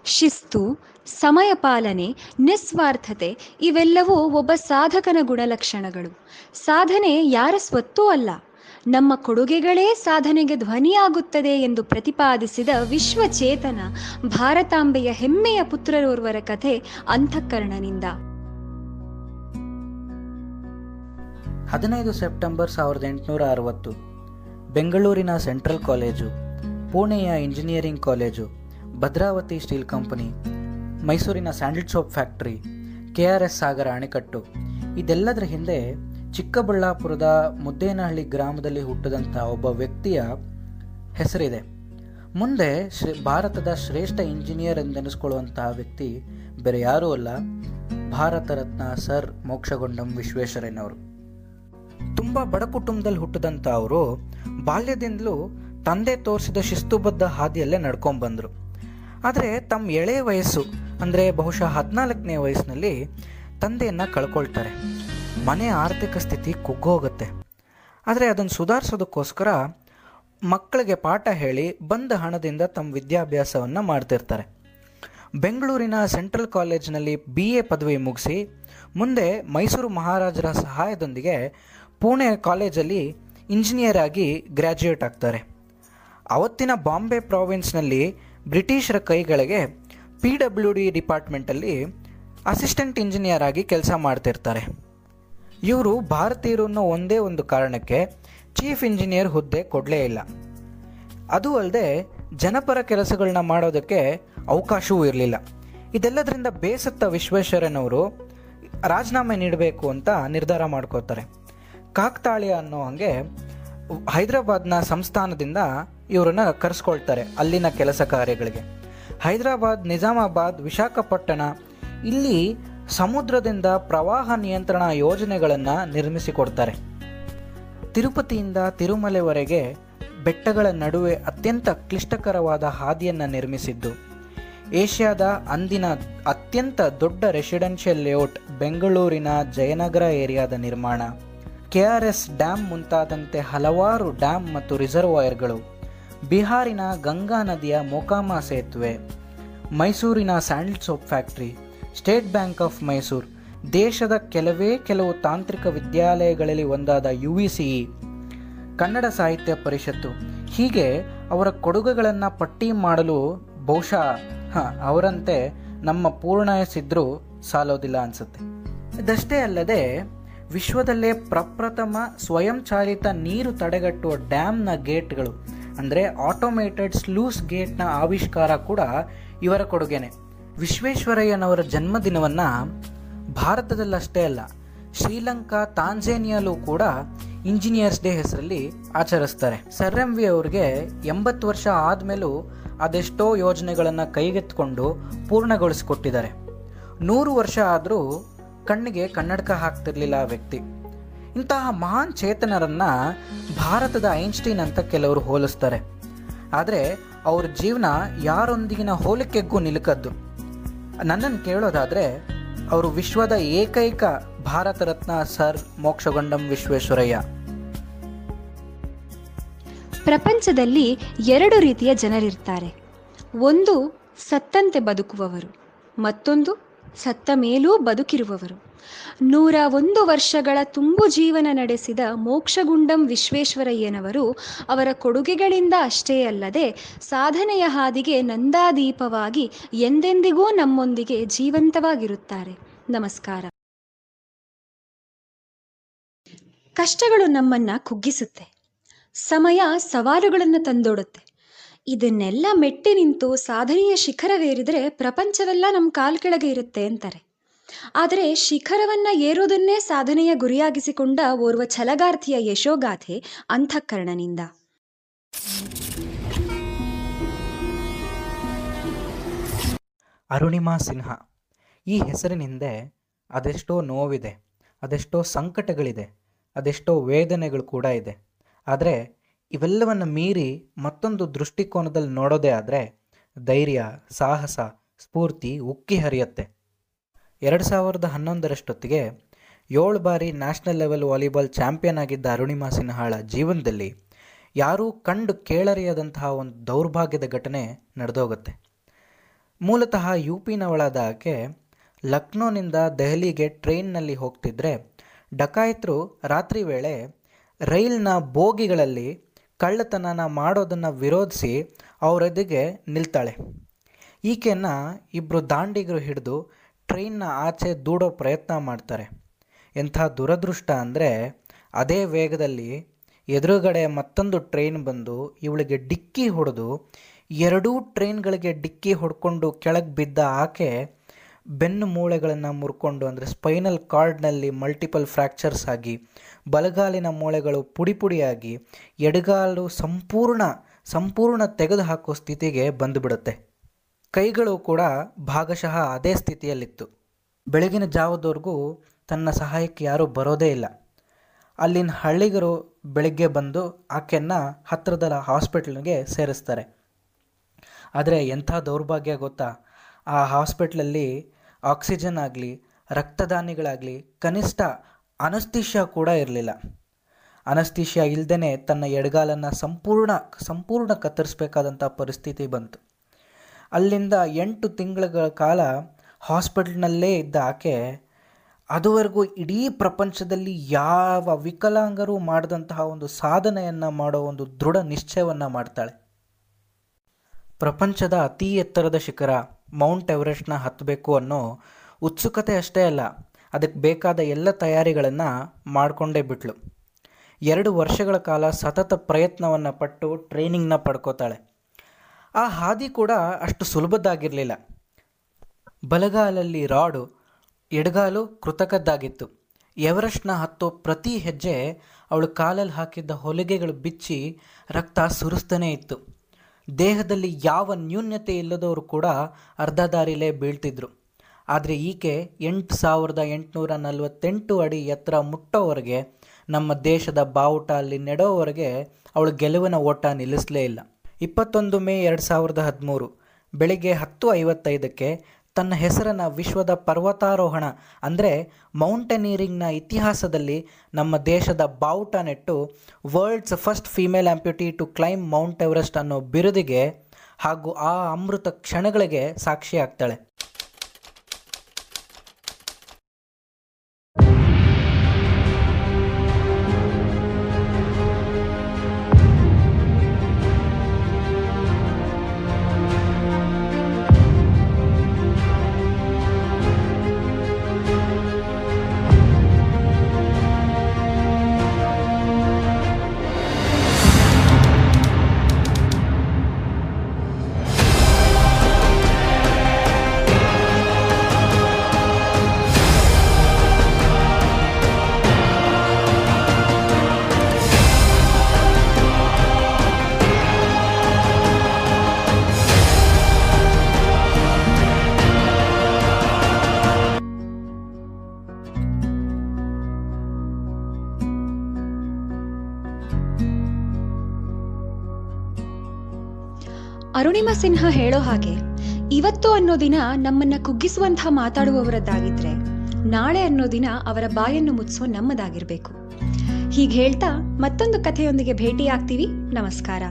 ಶಿಸ್ತು ಸಮಯ ಪಾಲನೆ ನಿಸ್ವಾರ್ಥತೆ ಇವೆಲ್ಲವೂ ಒಬ್ಬ ಸಾಧಕನ ಗುಣಲಕ್ಷಣಗಳು. ಸಾಧನೆ ಯಾರ ಸ್ವತ್ತೂ ಅಲ್ಲ. ನಮ್ಮ ಕೊಡುಗೆಗಳೇ ಸಾಧನೆಗೆ ಧ್ವನಿಯಾಗುತ್ತದೆ ಎಂದು ಪ್ರತಿಪಾದಿಸಿದ ವಿಶ್ವಚೇತನ ಭಾರತಾಂಬೆಯ ಹೆಮ್ಮೆಯ ಪುತ್ರರೋರ್ವರ ಕಥೆ ಅಂತಃಕರಣನಿಂದ. ಹದಿನೈದು ಸೆಪ್ಟೆಂಬರ್ ಸಾವಿರದ ಎಂಟುನೂರ ಅರವತ್ತು, ಬೆಂಗಳೂರಿನ ಸೆಂಟ್ರಲ್ ಕಾಲೇಜು, ಪುಣೆಯ engineering college Bhadravati steel company, ಮೈಸೂರಿನ sandal soap factory, K R S Sagara ಅಣೆಕಟ್ಟು. ಇದೆಲ್ಲದರ ಹಿಂದೆ ಚಿಕ್ಕಬಳ್ಳಾಪುರದ ಮುದ್ದೇನಹಳ್ಳಿ ಗ್ರಾಮದಲ್ಲಿ ಹುಟ್ಟಿದಂಥ ಒಬ್ಬ ವ್ಯಕ್ತಿಯ ಹೆಸರಿದೆ. ಮುಂದೆ ಶ್ರೇ, ಭಾರತದ ಶ್ರೇಷ್ಠ ಇಂಜಿನಿಯರ್ ಎಂದೆನಿಸ್ಕೊಳ್ಳುವಂತಹ ವ್ಯಕ್ತಿ ಬೇರೆ ಯಾರೂ ಅಲ್ಲ, ಭಾರತ ರತ್ನ ಸರ್ ಮೋಕ್ಷಗೊಂಡಂ ವಿಶ್ವೇಶ್ವರಯ್ಯನವರು. ತುಂಬ ಬಡ ಕುಟುಂಬದಲ್ಲಿ ಹುಟ್ಟಿದಂಥ ಅವರು ಬಾಲ್ಯದಿಂದಲೂ ತಂದೆ ತೋರಿಸಿದ ಶಿಸ್ತುಬದ್ಧ ಹಾದಿಯಲ್ಲೇ ನಡ್ಕೊಂಡು ಬಂದರು ಆದರೆ ತಮ್ಮ ಎಳೆ ವಯಸ್ಸು, ಅಂದರೆ ಬಹುಶಃ ಹದಿನಾಲ್ಕನೇ ವಯಸ್ಸಿನಲ್ಲಿ ತಂದೆಯನ್ನು ಕಳ್ಕೊಳ್ತಾರೆ. ಮನೆ ಆರ್ಥಿಕ ಸ್ಥಿತಿ ಕುಗ್ಗೋಗುತ್ತೆ. ಆದರೆ ಅದನ್ನು ಸುಧಾರಿಸೋದಕ್ಕೋಸ್ಕರ ಮಕ್ಕಳಿಗೆ ಪಾಠ ಹೇಳಿ ಬಂದ ಹಣದಿಂದ ತಮ್ಮ ವಿದ್ಯಾಭ್ಯಾಸವನ್ನು ಮಾಡ್ತಿರ್ತಾರೆ. ಬೆಂಗಳೂರಿನ ಸೆಂಟ್ರಲ್ ಕಾಲೇಜಿನಲ್ಲಿ ಬಿ ಎ ಪದವಿ ಮುಗಿಸಿ ಮುಂದೆ ಮೈಸೂರು ಮಹಾರಾಜರ ಸಹಾಯದೊಂದಿಗೆ ಪುಣೆ ಕಾಲೇಜಲ್ಲಿ ಇಂಜಿನಿಯರ್ ಆಗಿ ಗ್ರ್ಯಾಜುಯೇಟ್ ಆಗ್ತಾರೆ. ಅವತ್ತಿನ ಬಾಂಬೆ ಪ್ರಾವಿನ್ಸ್ನಲ್ಲಿ ಬ್ರಿಟಿಷರ ಕೈಗಳಿಗೆ ಪಿ ಡಬ್ಲ್ಯೂ ಡಿ ಡಿಪಾರ್ಟ್ಮೆಂಟಲ್ಲಿ ಅಸಿಸ್ಟೆಂಟ್ ಇಂಜಿನಿಯರ್ ಆಗಿ ಕೆಲಸ ಮಾಡ್ತಿರ್ತಾರೆ. ಇವರು ಭಾರತೀಯರು ಅನ್ನೋ ಒಂದೇ ಒಂದು ಕಾರಣಕ್ಕೆ ಚೀಫ್ ಇಂಜಿನಿಯರ್ ಹುದ್ದೆ ಕೊಡಲೇ ಇಲ್ಲ. ಅದು ಅಲ್ಲದೆ ಜನಪರ ಕೆಲಸಗಳನ್ನ ಮಾಡೋದಕ್ಕೆ ಅವಕಾಶವೂ ಇರಲಿಲ್ಲ. ಇದೆಲ್ಲದರಿಂದ ಬೇಸತ್ತ ವಿಶ್ವೇಶ್ವರನವರು ರಾಜೀನಾಮೆ ನೀಡಬೇಕು ಅಂತ ನಿರ್ಧಾರ ಮಾಡ್ಕೋತಾರೆ. ಕಾಕ್ತಾಳೀಯ ಅನ್ನೋ ಹಾಗೆ ಹೈದರಾಬಾದ್ನ ಸಂಸ್ಥಾನದಿಂದ ಇವರನ್ನ ಕರೆಸ್ಕೊಳ್ತಾರೆ ಅಲ್ಲಿನ ಕೆಲಸ ಕಾರ್ಯಗಳಿಗೆ. ಹೈದರಾಬಾದ್, ನಿಜಾಮಾಬಾದ್, ವಿಶಾಖಪಟ್ಟಣ ಇಲ್ಲಿ ಸಮುದ್ರದಿಂದ ಪ್ರವಾಹ ನಿಯಂತ್ರಣ ಯೋಜನೆಗಳನ್ನು ನಿರ್ಮಿಸಿಕೊಡ್ತಾರೆ. ತಿರುಪತಿಯಿಂದ ತಿರುಮಲೆವರೆಗೆ ಬೆಟ್ಟಗಳ ನಡುವೆ ಅತ್ಯಂತ ಕ್ಲಿಷ್ಟಕರವಾದ ಹಾದಿಯನ್ನು ನಿರ್ಮಿಸಿದ್ದು, ಏಷ್ಯಾದ ಅಂದಿನ ಅತ್ಯಂತ ದೊಡ್ಡ ರೆಸಿಡೆನ್ಷಿಯಲ್ ಲೇಔಟ್ ಬೆಂಗಳೂರಿನ ಜಯನಗರ ಏರಿಯಾದ ನಿರ್ಮಾಣ. ಕೆ ಆರ್ ಎಸ್ ಡ್ಯಾಮ್ ಮುಂತಾದಂತೆ ಹಲವಾರು ಡ್ಯಾಮ್ ಮತ್ತು ರಿಸರ್ವಾಯರ್ಗಳು ಬಿಹಾರಿನ ಗಂಗಾ ನದಿಯ ಮೊಕಾಮ ಸೇತುವೆ, ಮೈಸೂರಿನ sandal soap factory, state bank of Mysuru, ದೇಶದ ಕೆಲವೇ ಕೆಲವು ತಾಂತ್ರಿಕ ವಿದ್ಯಾಲಯಗಳಲ್ಲಿ ಒಂದಾದ ಯು ವಿ ಸಿ ಕನ್ನಡ ಸಾಹಿತ್ಯ ಪರಿಷತ್ತು. ಹೀಗೆ ಅವರ ಕೊಡುಗೆಗಳನ್ನು ಪಟ್ಟಿ ಮಾಡಲು ಬಹುಶಃ ಅವರಂತೆ ನಮ್ಮ ಪೂರ್ಣಯಿಸಿದ್ರೂ ಸಾಲೋದಿಲ್ಲ ಅನ್ಸುತ್ತೆ. ಇದಷ್ಟೇ ಅಲ್ಲದೆ, ವಿಶ್ವದಲ್ಲೇ ಪ್ರಪ್ರಥಮ ಸ್ವಯಂಚಾಲಿತ ನೀರು ತಡೆಗಟ್ಟುವ ಡ್ಯಾಮ್ನ ಗೇಟ್ಗಳು ಅಂದರೆ ಆಟೋಮೇಟೆಡ್ ಸ್ಲೂಸ್ ಗೇಟ್ನ ಆವಿಷ್ಕಾರ ಕೂಡ ಇವರ ಕೊಡುಗೆನೆ. ವಿಶ್ವೇಶ್ವರಯ್ಯನವರ ಜನ್ಮದಿನವನ್ನು ಭಾರತದಲ್ಲಷ್ಟೇ ಅಲ್ಲ, ಶ್ರೀಲಂಕಾ, ತಾಂಜೇನಿಯಾಲೂ ಕೂಡ ಇಂಜಿನಿಯರ್ಸ್ ಡೇ ಹೆಸರಲ್ಲಿ ಆಚರಿಸ್ತಾರೆ. ಸರ್ ಎಂ ವಿ ಅವ್ರಿಗೆ ಎಂಬತ್ತು ವರ್ಷ ಆದಮೇಲೂ ಅದೆಷ್ಟೋ ಯೋಜನೆಗಳನ್ನು ಕೈಗೆತ್ತಿಕೊಂಡು ಪೂರ್ಣಗೊಳಿಸಿಕೊಟ್ಟಿದ್ದಾರೆ. ನೂರು ವರ್ಷ ಆದರೂ ಕಣ್ಣಿಗೆ ಕನ್ನಡಕ ಹಾಕ್ತಿರ್ಲಿಲ್ಲ ಆ ವ್ಯಕ್ತಿ. ಇಂತಹ ಮಹಾನ್ ಚೇತನರನ್ನ ಭಾರತದ ಐನ್ಸ್ಟೀನ್ ಅಂತ ಕೆಲವರು ಹೋಲಿಸ್ತಾರೆ. ಆದರೆ ಅವ್ರ ಜೀವನ ಯಾರೊಂದಿಗಿನ ಹೋಲಿಕೆಗೂ ನಿಲುಕದ್ದು. ನನ್ನನ್ನು ಕೇಳೋದಾದರೆ, ಅವರು ವಿಶ್ವದ ಏಕೈಕ ಭಾರತ ರತ್ನ ಸರ್ ಮೋಕ್ಷಗೊಂಡಂ ವಿಶ್ವೇಶ್ವರಯ್ಯ. ಪ್ರಪಂಚದಲ್ಲಿ ಎರಡು ರೀತಿಯ ಜನರಿರ್ತಾರೆ. ಒಂದು ಸತ್ತಂತೆ ಬದುಕುವವರು, ಮತ್ತೊಂದು ಸತ್ತ ಮೇಲೂ ಬದುಕಿರುವವರು. ನೂರ ಒಂದು ವರ್ಷಗಳ ತುಂಬು ಜೀವನ ನಡೆಸಿದ ಮೋಕ್ಷಗುಂಡಂ ವಿಶ್ವೇಶ್ವರಯ್ಯನವರು ಅವರ ಕೊಡುಗೆಗಳಿಂದ ಅಷ್ಟೇ ಅಲ್ಲದೆ ಸಾಧನೆಯ ಹಾದಿಗೆ ನಂದಾದೀಪವಾಗಿ ಎಂದೆಂದಿಗೂ ನಮ್ಮೊಂದಿಗೆ ಜೀವಂತವಾಗಿರುತ್ತಾರೆ. ನಮಸ್ಕಾರ. ಕಷ್ಟಗಳು ನಮ್ಮನ್ನ ಕುಗ್ಗಿಸುತ್ತೆ. ಸಮಯ ಸವಾಲುಗಳನ್ನು ತಂದೊಡುತ್ತೆ. ಇದನ್ನೆಲ್ಲ ಮೆಟ್ಟಿ ನಿಂತು ಸಾಧನೆಯ ಶಿಖರವೇರಿದರೆ ಪ್ರಪಂಚವೆಲ್ಲ ನಮ್ಮ ಕಾಲ್ ಕೆಳಗೆ ಇರುತ್ತೆ ಅಂತಾರೆ. ಆದರೆ ಶಿಖರವನ್ನ ಏರೋದನ್ನೇ ಸಾಧನೆಯ ಗುರಿಯಾಗಿಸಿಕೊಂಡ ಓರ್ವ ಛಲಗಾರ್ತಿಯ ಯಶೋಗಾಥೆ ಅಂತಃಕರಣನಿಂದ ಅರುಣಿಮಾ ಸಿನ್ಹಾ, ಈ ಹೆಸರಿನಿಂದೆ ಅದೆಷ್ಟೋ ನೋವಿದೆ, ಅದೆಷ್ಟೋ ಸಂಕಟಗಳಿದೆ, ಅದೆಷ್ಟೋ ವೇದನೆಗಳು ಕೂಡ ಇದೆ. ಆದರೆ ಇವೆಲ್ಲವನ್ನು ಮೀರಿ ಮತ್ತೊಂದು ದೃಷ್ಟಿಕೋನದಲ್ಲಿ ನೋಡೋದೇ ಆದರೆ ಧೈರ್ಯ, ಸಾಹಸ, ಸ್ಫೂರ್ತಿ ಉಕ್ಕಿ ಹರಿಯುತ್ತೆ. ಎರಡು ಸಾವಿರದ ಹನ್ನೊಂದರಷ್ಟೊತ್ತಿಗೆ ಏಳು ಬಾರಿ ನ್ಯಾಷನಲ್ ಲೆವೆಲ್ ವಾಲಿಬಾಲ್ ಚಾಂಪಿಯನ್ ಆಗಿದ್ದ ಅರುಣಿಮಾ ಸಿನ್ಹಾಳ ಜೀವನದಲ್ಲಿ ಯಾರೂ ಕಂಡು ಕೇಳರಿಯದಂತಹ ಒಂದು ದೌರ್ಭಾಗ್ಯದ ಘಟನೆ ನಡೆದೋಗುತ್ತೆ. ಮೂಲತಃ ಯು ಪಿನವಳಾದ ಆಕೆ ಲಕ್ನೋನಿಂದ ದೆಹಲಿಗೆ ಟ್ರೈನ್ನಲ್ಲಿ ಹೋಗ್ತಿದ್ರೆ ಡಕಾಯಿತರು ರಾತ್ರಿ ವೇಳೆ ರೈಲ್ನ ಬೋಗಿಗಳಲ್ಲಿ ಕಳ್ಳತನನ ಮಾಡೋದನ್ನು ವಿರೋಧಿಸಿ ಅವರೆದುಗೆ ನಿಲ್ತಾಳೆ. ಈಕೆಯನ್ನು ಇಬ್ಬರು ದಾಂಡಿಗರು ಹಿಡಿದು ಟ್ರೈನ್ನ ಆಚೆ ದೂಡೋ ಪ್ರಯತ್ನ ಮಾಡ್ತಾರೆ. ಎಂಥ ದುರದೃಷ್ಟ ಅಂದರೆ ಅದೇ ವೇಗದಲ್ಲಿ ಎದುರುಗಡೆ ಮತ್ತೊಂದು ಟ್ರೈನ್ ಬಂದು ಇವಳಿಗೆ ಡಿಕ್ಕಿ ಹೊಡೆದು ಎರಡೂ ಟ್ರೈನ್ಗಳಿಗೆ ಡಿಕ್ಕಿ ಹೊಡ್ಕೊಂಡು ಕೆಳಗೆ ಬಿದ್ದ ಆಕೆ ಬೆನ್ನು ಮೂಳೆಗಳನ್ನು ಮುರ್ಕೊಂಡು ಅಂದರೆ ಸ್ಪೈನಲ್ ಕಾರ್ಡ್ನಲ್ಲಿ ಮಲ್ಟಿಪಲ್ ಫ್ರ್ಯಾಕ್ಚರ್ಸ್ ಆಗಿ ಬಲಗಾಲಿನ ಮೂಳೆಗಳು ಪುಡಿ ಪುಡಿಯಾಗಿ ಎಡಗಾಲು ಸಂಪೂರ್ಣ ಸಂಪೂರ್ಣ ತೆಗೆದುಹಾಕೋ ಸ್ಥಿತಿಗೆ ಬಂದುಬಿಡುತ್ತೆ. ಕೈಗಳು ಕೂಡ ಭಾಗಶಃ ಅದೇ ಸ್ಥಿತಿಯಲ್ಲಿತ್ತು. ಬೆಳಗಿನ ಜಾವದವರೆಗೂ ತನ್ನ ಸಹಾಯಕ್ಕೆ ಯಾರೂ ಬರೋದೇ ಇಲ್ಲ. ಅಲ್ಲಿನ ಹಳ್ಳಿಗರು ಬೆಳಗ್ಗೆ ಬಂದು ಆಕೆಯನ್ನು ಹತ್ತಿರದ ಹಾಸ್ಪಿಟ್ಲಿಗೆ ಸೇರಿಸ್ತಾರೆ. ಆದರೆ ಎಂಥ ದೌರ್ಭಾಗ್ಯ ಗೊತ್ತಾ? ಆ ಹಾಸ್ಪಿಟ್ಲಲ್ಲಿ ಆಕ್ಸಿಜನ್ ಆಗಲಿ, ರಕ್ತದಾನಿಗಳಾಗಲಿ ಕನಿಷ್ಠ ಅನಸ್ತಿಷ್ಯ ಕೂಡ ಇರಲಿಲ್ಲ. ಅನಸ್ತಿಷ್ಯ ಇಲ್ಲದೇ ತನ್ನ ಎಡಗಾಲನ್ನು ಸಂಪೂರ್ಣ ಸಂಪೂರ್ಣ ಕತ್ತರಿಸಬೇಕಾದಂಥ ಪರಿಸ್ಥಿತಿ ಬಂತು. ಅಲ್ಲಿಂದ ಎಂಟು ತಿಂಗಳ ಕಾಲ ಹಾಸ್ಪಿಟ್ಲ್ನಲ್ಲೇ ಇದ್ದ ಆಕೆ, ಅದುವರೆಗೂ ಇಡೀ ಪ್ರಪಂಚದಲ್ಲಿ ಯಾವ ವಿಕಲಾಂಗರು ಮಾಡಿದಂತಹ ಒಂದು ಸಾಧನೆಯನ್ನು ಮಾಡೋ ಒಂದು ದೃಢ ನಿಶ್ಚಯವನ್ನು ಮಾಡ್ತಾಳೆ. ಪ್ರಪಂಚದ ಅತಿ ಎತ್ತರದ ಶಿಖರ ಮೌಂಟ್ ಎವರೆಸ್ಟ್ನ ಹತ್ತಬೇಕು ಅನ್ನೋ ಉತ್ಸುಕತೆ ಅಷ್ಟೇ ಅಲ್ಲ, ಅದಕ್ಕೆ ಬೇಕಾದ ಎಲ್ಲ ತಯಾರಿಗಳನ್ನು ಮಾಡಿಕೊಂಡೇ ಬಿಟ್ಲು. ಎರಡು ವರ್ಷಗಳ ಕಾಲ ಸತತ ಪ್ರಯತ್ನವನ್ನು ಪಟ್ಟು ಟ್ರೈನಿಂಗ್ನ ಪಡ್ಕೋತಾಳೆ. ಆ ಹಾದಿ ಕೂಡ ಅಷ್ಟು ಸುಲಭದ್ದಾಗಿರಲಿಲ್ಲ. ಬಲಗಾಲಲ್ಲಿ ರಾಡು, ಎಡಗಾಲು ಕೃತಕದ್ದಾಗಿತ್ತು. ಎವರೆಸ್ಟ್ನ ಹತ್ತೋ ಪ್ರತಿ ಹೆಜ್ಜೆ ಅವಳು ಕಾಲಲ್ಲಿ ಹಾಕಿದ್ದ ಹೊಲಿಗೆಗಳು ಬಿಚ್ಚಿ ರಕ್ತ ಸುರಿಸ್ತಾನೇ ಇತ್ತು. ದೇಹದಲ್ಲಿ ಯಾವ ನ್ಯೂನ್ಯತೆ ಇಲ್ಲದವರು ಕೂಡ ಅರ್ಧ ದಾರಿಲೇ ಬೀಳ್ತಿದ್ರು. ಆದರೆ ಈಕೆ ಎಂಟು ಸಾವಿರದ ಎಂಟುನೂರ ನಲವತ್ತೆಂಟು ಅಡಿ ಎತ್ತರ ಮುಟ್ಟೋವರೆಗೆ ನಮ್ಮ ದೇಶದ ಬಾವುಟ ಅಲ್ಲಿ ನೆಡೋವರೆಗೆ ಅವಳು ಗೆಲುವಿನ ಓಟ ನಿಲ್ಲಿಸಲೇ ಇಲ್ಲ. ಇಪ್ಪತ್ತೊಂದು ಮೇ ಎರಡು ಸಾವಿರದ ಹದಿಮೂರು, ಬೆಳಿಗ್ಗೆ ಹತ್ತು ಐವತ್ತೈದಕ್ಕೆ ತನ್ನ ಹೆಸರನ್ನು ವಿಶ್ವದ ಪರ್ವತಾರೋಹಣ ಅಂದರೆ ಮೌಂಟನೀರಿಂಗ್ನ ಇತಿಹಾಸದಲ್ಲಿ ನಮ್ಮ ದೇಶದ ಬಾವುಟ ನೆಟ್ಟು world's first female amputee to climb mount Everest ಅನ್ನೋ ಬಿರುದಿಗೆ ಹಾಗೂ ಆ ಅಮೃತ ಕ್ಷಣಗಳಿಗೆ ಸಾಕ್ಷಿಯಾಗ್ತಾಳೆ. ಅರುಣಿಮಾ ಸಿನ್ಹಾ ಹೇಳೋ ಹಾಗೆ, ಇವತ್ತು ಅನ್ನೋ ದಿನ ನಮ್ಮನ್ನ ಕುಗ್ಗಿಸುವಂತಹ ಮಾತಾಡುವವರದ್ದಾಗಿದ್ರೆ, ನಾಳೆ ಅನ್ನೋ ದಿನ ಅವರ ಬಾಯನ್ನು ಮುಚ್ಚೋ ನಮ್ಮದಾಗಿರ್ಬೇಕು. ಹೀಗೆ ಹೇಳ್ತಾ ಮತ್ತೊಂದು ಕಥೆಯೊಂದಿಗೆ ಭೇಟಿ ಆಗ್ತೀವಿ ನಮಸ್ಕಾರ.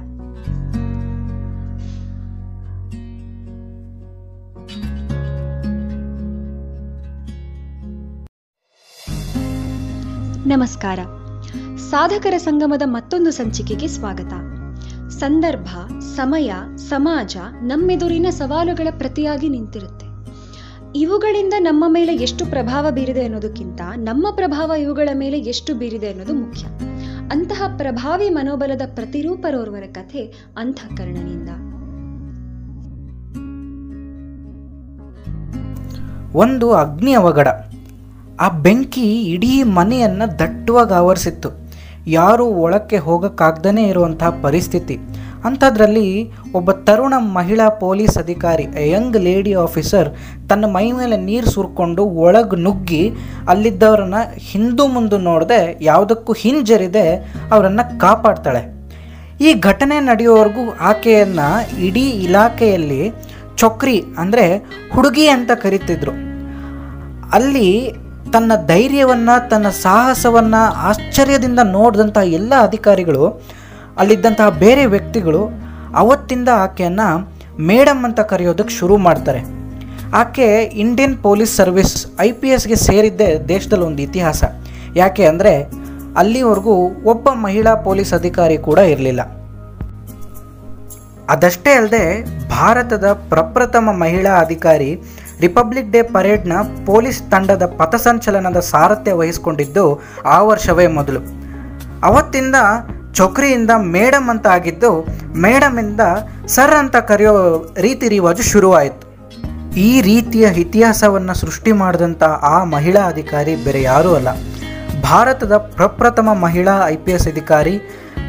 ನಮಸ್ಕಾರ. ಸಾಧಕರ ಸಂಗಮದ ಮತ್ತೊಂದು ಸಂಚಿಕೆಗೆ ಸ್ವಾಗತ. ಸಂದರ್ಭ, ಸಮಯ, ಸಮಾಜ ನಮ್ಮೆದುರಿನ ಸವಾಲುಗಳ ಪ್ರತಿಯಾಗಿ ನಿಂತಿರುತ್ತೆ. ಇವುಗಳಿಂದ ನಮ್ಮ ಮೇಲೆ ಎಷ್ಟು ಪ್ರಭಾವ ಬೀರಿದೆ ಅನ್ನೋದಕ್ಕಿಂತ ನಮ್ಮ ಪ್ರಭಾವ ಇವುಗಳ ಮೇಲೆ ಎಷ್ಟು ಬೀರಿದೆ ಅನ್ನೋದು ಮುಖ್ಯ. ಅಂತಹ ಪ್ರಭಾವಿ ಮನೋಬಲದ ಪ್ರತಿರೂಪರೋರ್ವರ ಕಥೆ ಅಂತಃಕರಣನಿಂದ ಒಂದು ಅಗ್ನಿ ಅವಘಡ. ಆ ಬೆಂಕಿ ಇಡೀ ಮನೆಯನ್ನ ದಟ್ಟವಾಗಿ ಆವರಿಸಿತ್ತು. ಯಾರೂ ಒಳಕ್ಕೆ ಹೋಗೋಕ್ಕಾಗ್ದೇ ಇರುವಂತಹ ಪರಿಸ್ಥಿತಿ. ಅಂಥದ್ರಲ್ಲಿ ಒಬ್ಬ ತರುಣ ಮಹಿಳಾ ಪೊಲೀಸ್ ಅಧಿಕಾರಿ ಯಂಗ್ ಲೇಡಿ ಆಫೀಸರ್ ತನ್ನ ಮೈ ಮೇಲೆ ನೀರು ಸುರ್ಕೊಂಡು ಒಳಗೆ ನುಗ್ಗಿ ಅಲ್ಲಿದ್ದವರನ್ನ ಹಿಂದೂ ಮುಂದೆ ನೋಡದೆ ಯಾವುದಕ್ಕೂ ಹಿಂಜರಿದೆ ಅವರನ್ನು ಕಾಪಾಡ್ತಾಳೆ. ಈ ಘಟನೆ ನಡೆಯೋವರೆಗೂ ಆಕೆಯನ್ನು ಇಡೀ ಇಲಾಖೆಯಲ್ಲಿ ಚೊಕ್ರಿ ಅಂದರೆ ಹುಡುಗಿ ಅಂತ ಕರಿತಿದ್ರು. ಅಲ್ಲಿ ತನ್ನ ಧೈರ್ಯವನ್ನು, ತನ್ನ ಸಾಹಸವನ್ನು ಆಶ್ಚರ್ಯದಿಂದ ನೋಡಿದಂಥ ಎಲ್ಲ ಅಧಿಕಾರಿಗಳು, ಅಲ್ಲಿದ್ದಂತಹ ಬೇರೆ ವ್ಯಕ್ತಿಗಳು ಅವತ್ತಿಂದ ಆಕೆಯನ್ನು ಮೇಡಮ್ ಅಂತ ಕರೆಯೋದಕ್ಕೆ ಶುರು ಮಾಡ್ತಾರೆ. ಆಕೆ Indian police service, I P ಎಸ್ಗೆ ಸೇರಿದ್ದೇ ದೇಶದಲ್ಲಿ ಒಂದು ಇತಿಹಾಸ. ಯಾಕೆ ಅಂದರೆ ಅಲ್ಲಿವರೆಗೂ ಒಬ್ಬ ಮಹಿಳಾ ಪೊಲೀಸ್ ಅಧಿಕಾರಿ ಕೂಡ ಇರಲಿಲ್ಲ. ಅದಷ್ಟೇ ಅಲ್ಲದೆ ಭಾರತದ ಪ್ರಪ್ರಥಮ ಮಹಿಳಾ ಅಧಿಕಾರಿ ರಿಪಬ್ಲಿಕ್ ಡೇ ಪರೇಡ್ನ ಪೊಲೀಸ್ ತಂಡದ ಪಥಸಂಚಲನದ ಸಾರಥ್ಯ ವಹಿಸಿಕೊಂಡಿದ್ದು ಆ ವರ್ಷವೇ ಮೊದಲು. ಅವತ್ತಿಂದ ಚೊಕ್ರಿಯಿಂದ ಮೇಡಮ್ ಅಂತ ಆಗಿದ್ದು ಮೇಡಮಿಂದ ಸರ್ ಅಂತ ಕರೆಯೋ ರೀತಿ ರಿವಾಜು ಶುರುವಾಯಿತು. ಈ ರೀತಿಯ ಇತಿಹಾಸವನ್ನು ಸೃಷ್ಟಿ ಮಾಡಿದಂಥ ಆ ಮಹಿಳಾ ಅಧಿಕಾರಿ ಬೇರೆ ಯಾರೂ ಅಲ್ಲ. ಭಾರತದ ಪ್ರಪ್ರಥಮ ಮಹಿಳಾ ಐ ಪಿ ಎಸ್ ಅಧಿಕಾರಿ,